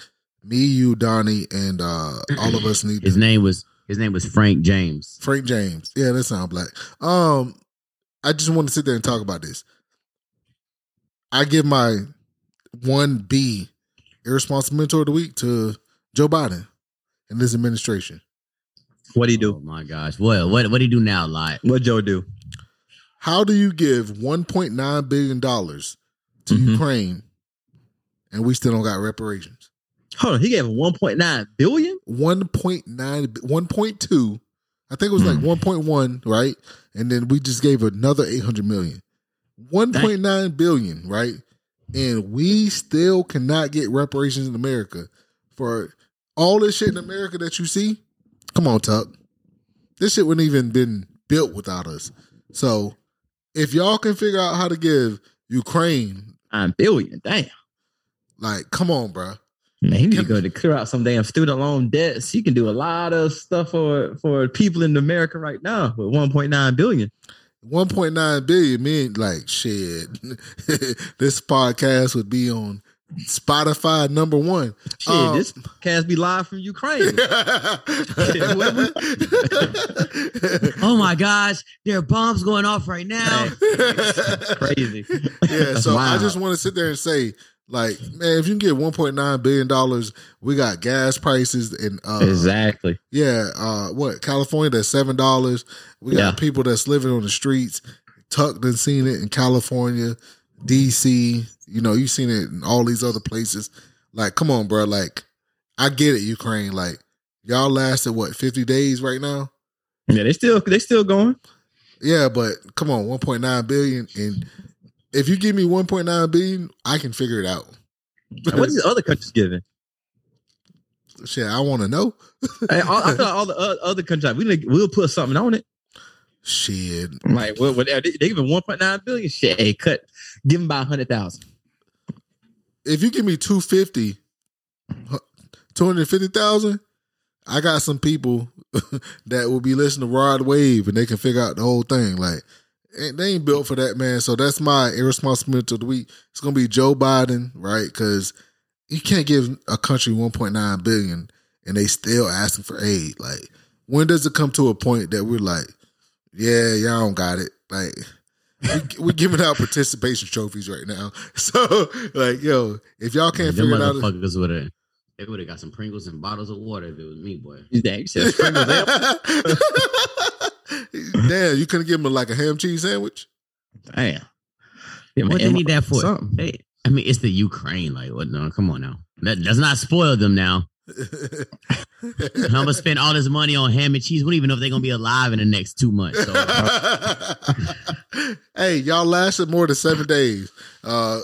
me, you, Donnie, and uh all of us need His to. name was his name was Frank James. Frank James, yeah, that sounds black. Um, I just want to sit there and talk about this. I give my one B irresponsible mentor of the week to Joe Biden and his administration. What do you do? Oh my gosh. What what what do he do now? Like What Joe do? How do you give 1.9 billion dollars to Mhm. Ukraine and we still don't got reparations? Hold on, he gave 1.9 billion. 1.9 1.2 I think it was like hmm. 1.1, right? And then we just gave another 800 million. 1.9 billion, right? And we still cannot get reparations in America for all this shit in America that you see. Come on, Tuck. This shit wouldn't even been built without us. So if y'all can figure out how to give Ukraine, Nine billion. Damn. like, come on, bro. Man, he need to go to clear out some damn student loan debts. He can do a lot of stuff for for people in America right now with 1.9 billion. 1.9 billion mean like shit. [LAUGHS] this podcast would be on Spotify number one. Shit, Um, this cast be live from Ukraine. [LAUGHS] [LAUGHS] Oh my gosh, there are bombs going off right now. Crazy. yeah, so I just want to sit there and say, like, man, if you can get 1.9 billion dollars, we got gas prices and uh, exactly. yeah, uh, what California that's seven dollars. We got Yeah. people that's living on the streets. Tucked and seen it in California, DC. You know, you've seen it in all these other places. Like, come on, bro. Like, I get it, Ukraine. Like, y'all lasted what fifty days right now. Yeah, they still they still going. Yeah, but come on, 1.9 billion. And if you give me 1.9 billion, I can figure it out. What is the other countries giving? Shit, I want to know. Hey, all, I feel like all the o- other countries we we'll put something on it. Shit. Like what, what they they giving 1.9 billion. Shit, hey, cut. Give them hundred thousand. If you give me 250, 250,000, I got some people [LAUGHS] that will be listening to Rod Wave and they can figure out the whole thing. Like, they ain't built for that, man. So that's my irresponsibility of the week. It's going to be Joe Biden, right? Because you can't give a country 1.9 billion and they still asking for aid. Like, when does it come to a point that we're like, yeah, y'all don't got it? Like, we, [LAUGHS] we're giving out participation trophies right now. [LAUGHS] So, like, yo, if y'all can't Them figure it out, motherfuckers would have they would have got some Pringles and bottles of water if it was me, boy. Damn, [LAUGHS] you said Pringles there. Damn, you couldn't give them like a ham cheese sandwich. Damn. Yeah, What man, they need that for? Something. Hey, I mean, it's the Ukraine. Like, what? No, come on now. That does not spoil them now. [LAUGHS] I'm gonna spend all this money on ham and cheese. We don't even know if they're gonna be alive in the next two months. So [LAUGHS] hey, y'all lasted more than seven days. Uh,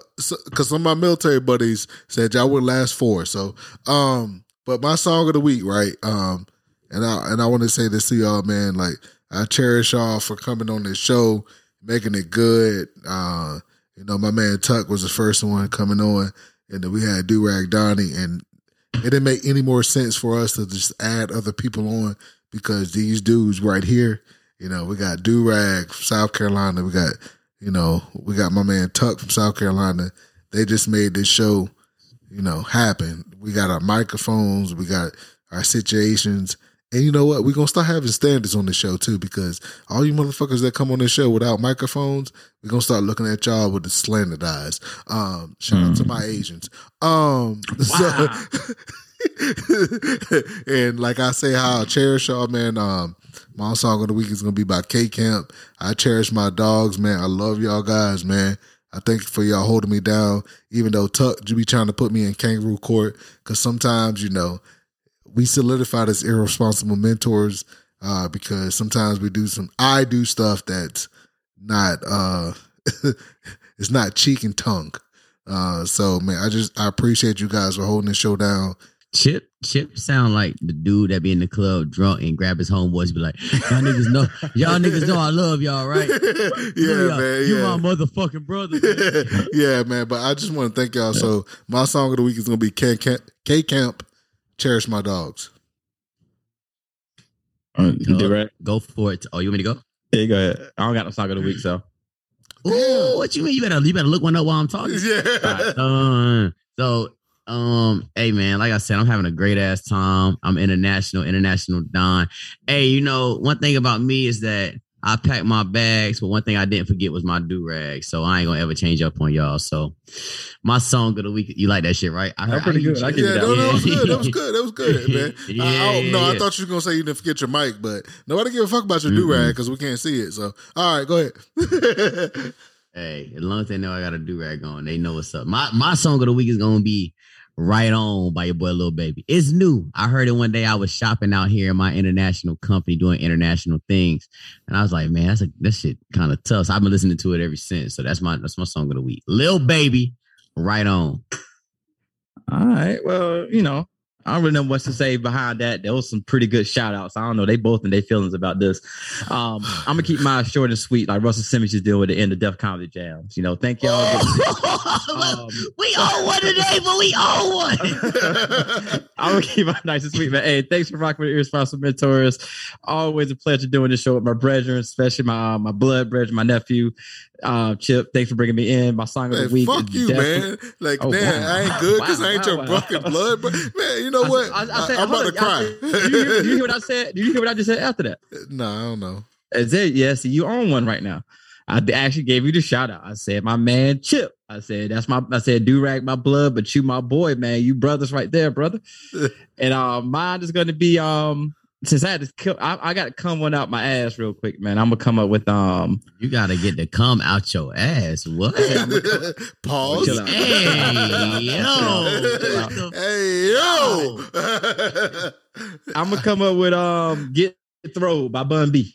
because some of my military buddies said y'all would last four. So, um, but my song of the week, right? Um, and I and I want to say this to y'all, man. Like, I cherish y'all for coming on this show, making it good. Uh, you know, my man Tuck was the first one coming on, and then we had Durag Donnie, and it didn't make any more sense for us to just add other people on because these dudes right here, you know, we got Durag from South Carolina, we got, you know, we got my man Tuck from South Carolina. They just made this show, you know, happen. We got our microphones, we got our situations. And you know what? We're gonna start having standards on the show too, because all you motherfuckers that come on this show without microphones, we're gonna start looking at y'all with the slanted eyes. Um, shout out to my Asians. Um [LAUGHS] so [LAUGHS] and like I say how I cherish y'all, man. Um my song of the week is gonna be by K Camp. I cherish my dogs, man. I love y'all guys, man. I thank you for y'all holding me down, even though Tuck you be trying to put me in kangaroo court. Cause sometimes, you know, we solidified as irresponsible mentors uh, because sometimes we do some. I do stuff that's not. uh [LAUGHS] It's not cheek and tongue. Uh, so man, I just I appreciate you guys for holding the show down. Chip, Chip sound like the dude that be in the club drunk and grab his homeboys, be like, "Y'all niggas know, [LAUGHS] y'all niggas know I love y'all, right? [LAUGHS] yeah, Y'all- man. you Yeah. my motherfucking brother." man." yeah, man. But I just want to thank y'all. So my song of the week is gonna be K Camp, K Camp Cherish My Dogs. Uh, do. Go for it. Oh, you want me to go? Yeah, go ahead. I don't got no song of the week, so Ooh, what you mean? You better you better look one up while I'm talking. [LAUGHS] Yeah. Uh, so, um, hey man, like I said, I'm having a great ass time. I'm international, international Don. Hey, you know, one thing about me is that I packed my bags, but one thing I didn't forget was my do rag. So I ain't gonna ever change up on y'all. So my song of the week, you like that shit, right? I That's pretty you- good. I give Yeah, you no, that. that was good. That was [LAUGHS] good. That was good, man. Yeah, I, I, don't- no, yeah, I thought you were gonna say you didn't forget your mic, but nobody give a fuck about your do rag because we can't see it. So, all right, go ahead. [LAUGHS] Hey, as long as they know I got a do rag on, they know what's up. My my song of the week is gonna be Right On by your boy Lil Baby. It's new. I heard it one day. I was shopping out here in my international company doing international things. And I was like, man, that's a that shit kind of tough. So I've been listening to it ever since. So that's my that's my song of the week. Lil Baby, Right On. All right. Well, you know, I don't really know what to say behind that. There was some pretty good shout outs. I don't know. They both in their feelings about this. Um, I'm gonna keep [SIGHS] mine short and sweet, like Russell Simmons just did with the end of Def Comedy Jams. You know, thank y'all. [LAUGHS] Um, we own one today, but we own one. [LAUGHS] I'm gonna keep my nice and sweet, man. Hey, thanks for rocking with the Irresponsible Mentors. Always a pleasure doing this show with my brethren, especially my uh, my blood brethren, my nephew, uh, Chip. Thanks for bringing me in. My song of Man, the week. fuck you, man. Like, Oh, damn, wow. I ain't good because Wow, I ain't wow, your fucking blood. But man, you know I- what? I, I, I, said, am about to cry. I Did you, hear, did you hear what I said? Did you hear what I just said after that? [LAUGHS] no, I don't know. Is it? yes, you own one right now. I actually gave you the shout out. I said, my man Chip. I said, that's my, I said, do rag my blood, but you my boy, man. You brothers right there, brother. [LAUGHS] and uh, mine is going to be, um, since I had to, kill, I, I got to come one out my ass real quick, man. I'm gonna come up with, um, You gotta get the come out your ass. What? [LAUGHS] Pause. Chill out. Hey, yo. Hey, yo. [LAUGHS] I'm gonna come up with, um, get throw by Bun B.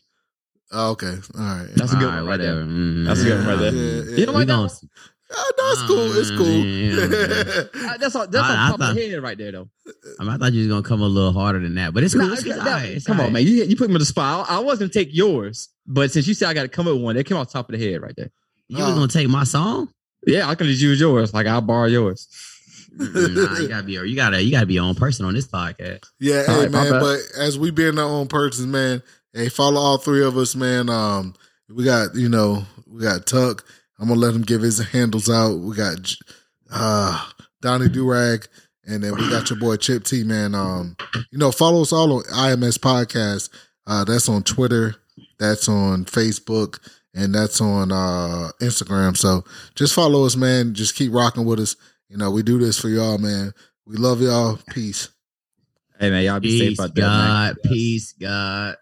Oh, okay. All right. That's a good All right, one right whatever. there. Mhm. That's a good one right there. Yeah, yeah. You know We what? gonna- Oh, no, it's cool. It's cool. Uh, that's all. That's I- on I top of thought- the head right there, though. I, mean, I thought you was gonna come a little harder than that, but it's cool. Nah, It's, it's nah, all right. It's come all on, man. You, you put me on the spot. I, I was gonna take yours, but since you said I got to come up with one, that came off top of the head right there. You was gonna take my song? Yeah, I can just use yours. Like I'll borrow yours. Mm, nah, you [LAUGHS] gotta be. You gotta. You gotta be your own person on this podcast. Yeah, All hey right, man. But as we being our own persons, man. Hey, follow all three of us, man. Um, we got you know we got Tuck. I'm gonna let him give his handles out. We got J- uh Donnie Durag, and then we got your boy Chip T, man. Um, you know, follow us all on IMS Podcast. Uh, that's on Twitter, that's on Facebook, and that's on uh Instagram. So just follow us, man. Just keep rocking with us. You know, we do this for y'all, man. We love y'all. Peace. Hey man, y'all be safe out there, man. God. Peace, God.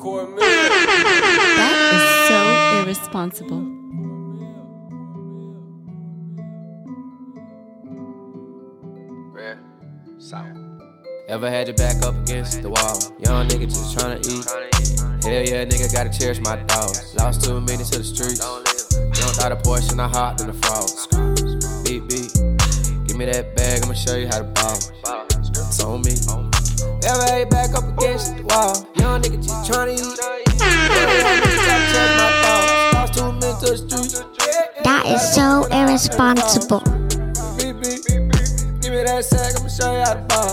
That is so irresponsible. Ever had your back up against the wall? Young nigga just tryna eat. Hell yeah, nigga gotta cherish my dogs. Lost two minutes to the streets. Jumped out a portion, I hopped in the frog. Beat beat. Give me that bag, I'ma show you how to ball. It's on me. Ever had back up against the wall? Young nigga just tryna eat. Hell yeah, nigga gotta cherish my dogs. Lost two minutes to the streets. That is so irresponsible. Give me that sack, I'ma show you how to ball.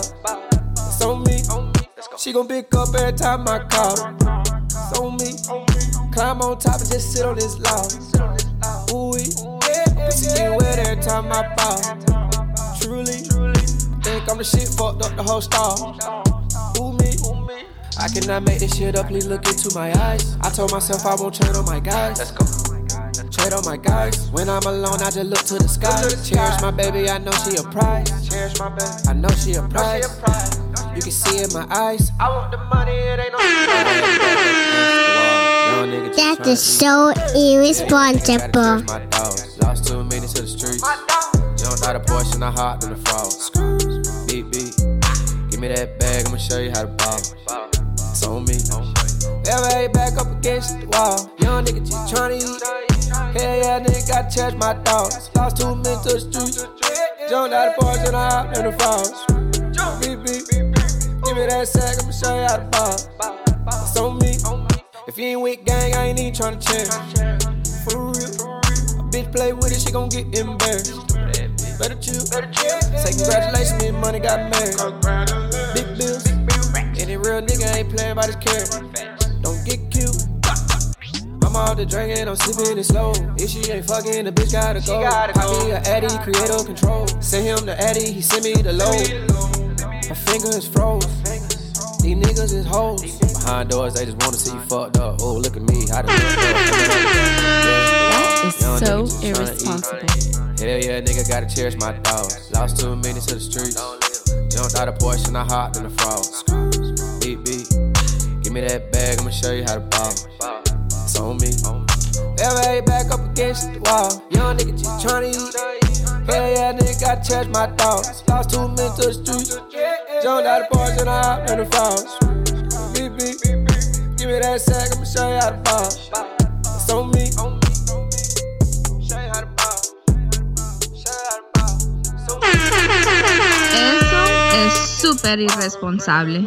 It's on me. She gon' pick up every time I call. It's on me. Climb on top and just sit on this log. Ooh, pussy getting wet every time I ball. Truly, think I'm the shit, fucked up the whole star. Ooh, me. I cannot make this shit up, please look into my eyes. I told myself I won't trade on my guys. Let's go. Trade on my guys. When I'm alone, I just look to the sky. to Cherish my baby, I know she a prize. Cherish my baby, I know she a prize. You can see in my eyes. I want the money, it ain't no. [LAUGHS] That is so irresponsible. My dogs lost two minutes to the streets. Jumped out a Porsche and I hopped in the frog. Beep, beep. Give me that bag, I'ma show you how to ball. It's on me. Elevate back up against the wall. Young nigga just tryna eat. Hell yeah, nigga got to charge my dogs. Lost two men to the streets. Jumped out the Porsche and I hopped in the frog. Beep, beep. Give me that sack, I'ma show you how to ball. It's on me. If you ain't with gang, I ain't even tryna change. For real. A bitch play with it, she gon' get embarrassed. Better chill. Say congratulations, me and money got married. Big bills. Any real nigga ain't playing by this carrot. Don't get killed. I'm out the drinking, I'm sipping it slow. If she ain't fucking, the bitch gotta go. I be a addy, creator control. Send him the addy, he send me the load. My finger is froze. These niggas is hoes. Behind doors, they just wanna see you fucked up. Oh, look at me, how the That is so nigga just tryna irresponsible. Hell yeah, nigga, gotta cherish my dogs. Lost two minutes to the streets. Jumped out of Porsche and I hopped in the frog. Beep, beep. Give me that bag, I'ma show you how to ball. It's on me. Elevate back up against the wall. Young nigga just tryna eat. Hell yeah, nigga, gotta cherish my dogs. Lost two men to the streets. Jumped out of Porsche and I hopped in the frog. Beep, beep. Give me that sack, I'ma show you how to ball. It's on me. Es súper irresponsable.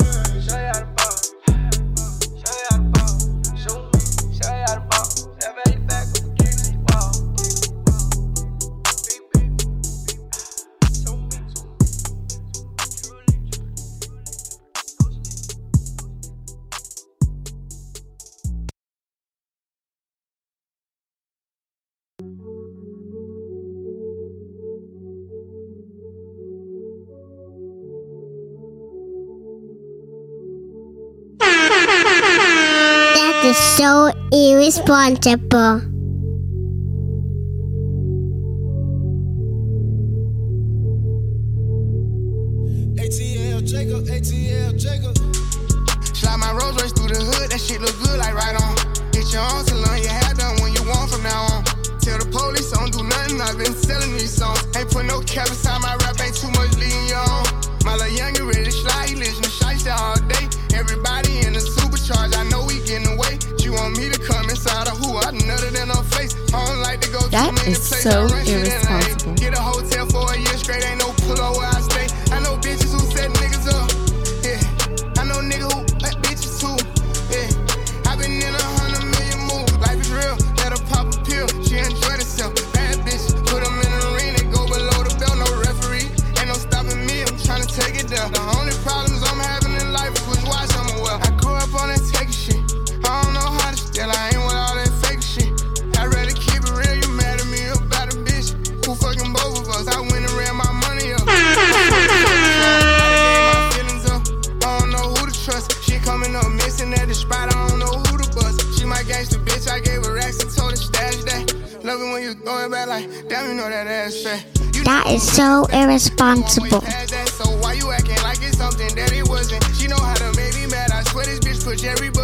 Irresponsible. Swear this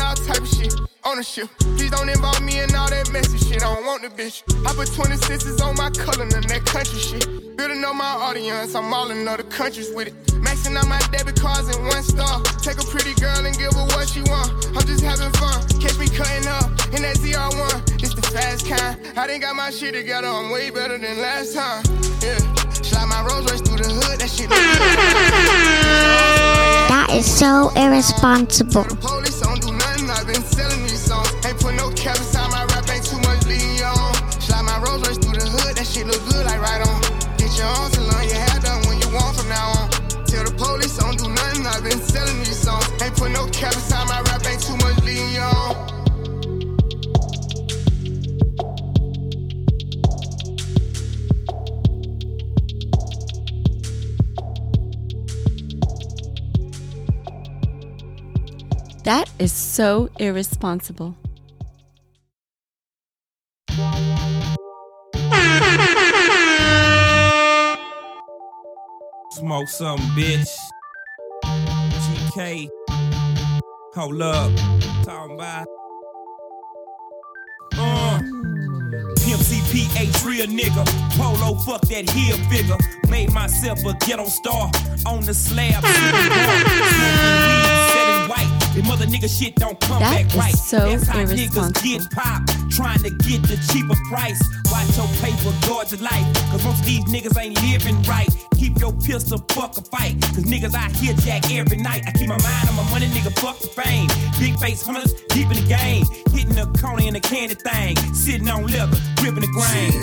all type of shit. Ownership. Please don't involve me in all that messy shit. I don't want the bitch. I put 26s on my color and that country shit. Building up my audience, I'm all in other countries with it. Maxing out my debit cards in I done got my shit together. I'm way better than last time. Yeah. Slide my Rolls Royce through the hood. That shit. That is so irresponsible. Police don't do nothing. I've been selling these songs. Ain't put no cap inside my rap. Ain't too much lean on. Slide my Rolls Royce through the hood. That shit look good like right on. Get your own salon. Your hair done when you want from now on. Tell the police don't do nothing. I've been selling these songs. Ain't put no cap inside That is so irresponsible. Smoke some, bitch. GK. Hold up. Talking about. Uh. Pimp CPH, real nigga. Polo, fuck that heel figure. Made myself a ghetto star on the slab. Smoking weed, selling white. The mother nigga shit don't come That back right. so That's how niggas irresponsible. get popped. Trying to get the cheaper price. Watch your paper, guard your life. Cause most of these niggas ain't living right. Keep your pistol, fuck a fight. Cause niggas out here jack every night. I keep my mind on my money, nigga, fuck the fame. Big face hunters, deep in the game. Hitting the corner in the candy thing. Sitting on liquor, gripping the grain.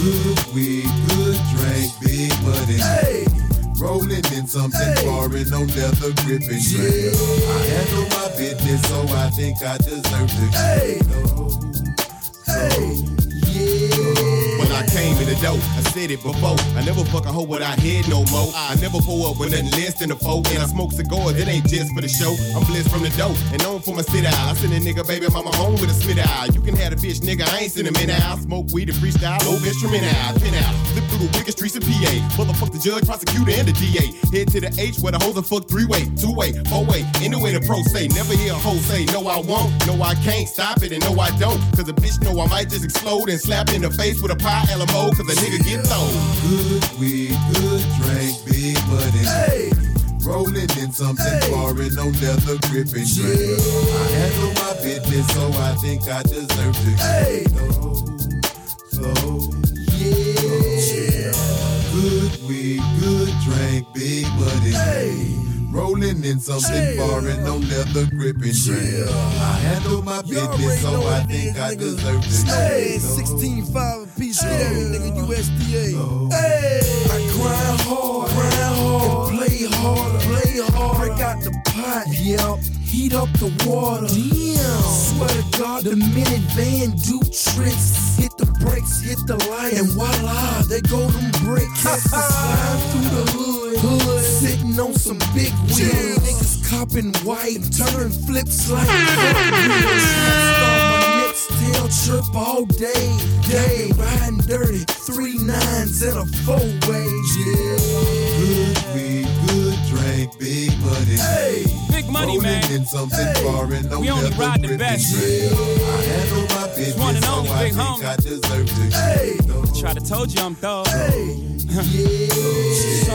Good weed, good drink, big money. Hey. Rolling in something foreign, no leather gripping. Yeah. I handle my business, so I think I deserve to hey. Hey. When I came in the door, I said it before. I never fuck a hoe without head no more. I never pull up with nothing less than a four. And I smoke cigars, it ain't just for the show. I'm blessed from the dough and known for my sit out. I send a nigga baby mama home with a spit out. You can have a bitch, nigga, I ain't sending in out. Smoke weed and freestyle, low instrumental. Pin out, flip through the wicked streets of PA. Motherfuck the judge, prosecutor, and the DA. Head to the H where the hoes are fuck three way, two way, four way. Anyway, the pro say, never hear a hoe say, no, I won't, no, I can't stop it, and no, I don't. Cause a bitch know I might just explode and slap in the face with a pie LMO, cause a nigga get thrown. Good weed, good drink, big money. Hey. Rolling in something foreign, no leather gripping. Yeah. I handle my business, so I think I deserve to. Hey. So, so yeah. Good weed, good drink, big money. Hey. Rolling in something foreign, no leather gripping. Yeah. I handle my business, so I think I deserve to. Hey, 16 5 a piece, get every nigga USDA. Hey, I grind hard, grind hard, and play hard, play hard. Break out the pot, yep. Heat up the water. Damn. Swear to God, the minute van do tricks. Hit the brakes, hit the light, and voila, they go them bricks. Slide through the hood, hood, sitting on some big wheels. Niggas copping white, turn flips like fuck wheels. Start my next tail trip all day, day. Riding dirty, three nines and a four way, yeah. Good weed, drink, big money. Hey. Big money, man. in something foreign, no We only ride the best. Yeah. I handle my business, one and so only, I big think homie. I deserve to. Hey. Try to told you I'm thug. Son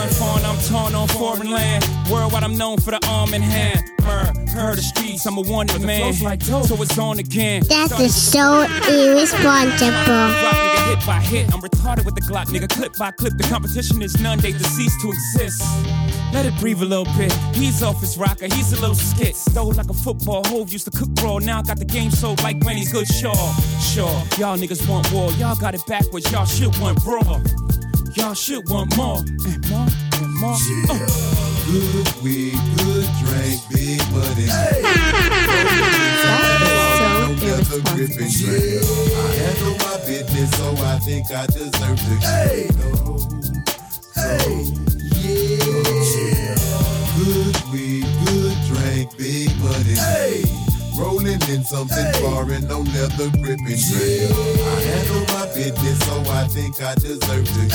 foreign, I'm torn on foreign land. Worldwide, I'm known for the arm and hand. Murr, heard the streets, I'm a wanted man. So it's on again. That is so irresponsible. Rock nigga hit by hit. I'm retarded with the Glock, nigga. Clip by clip. The competition is none, they deceased to exist. Let it breathe a little bit. He's off his rocker, he's a little skit. Stole like a football. Hove used to cook raw. Now got the game sold like Granny's good shaw. Sure, y'all niggas want war. Y'all got it backwards. Y'all should want raw. Y'all should want more and more and more. Uh. Good weed, good drink, big money. Hey. I handle my business, so I think I deserve to. Yeah. Good weed, good drink, big money. Rolling in something foreign, no leather gripping. I handle my business, so I think I deserve to.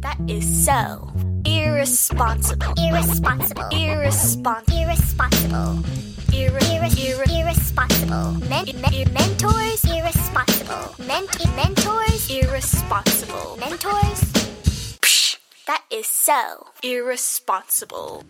That is so irresponsible. Irresponsible. Irresponsible. Irresponsible. Irre- irre- irre- irresponsible. Men- men- mentors. Irresponsible. Ment- mentors. Irresponsible. Mentors. Psh, that is so irresponsible.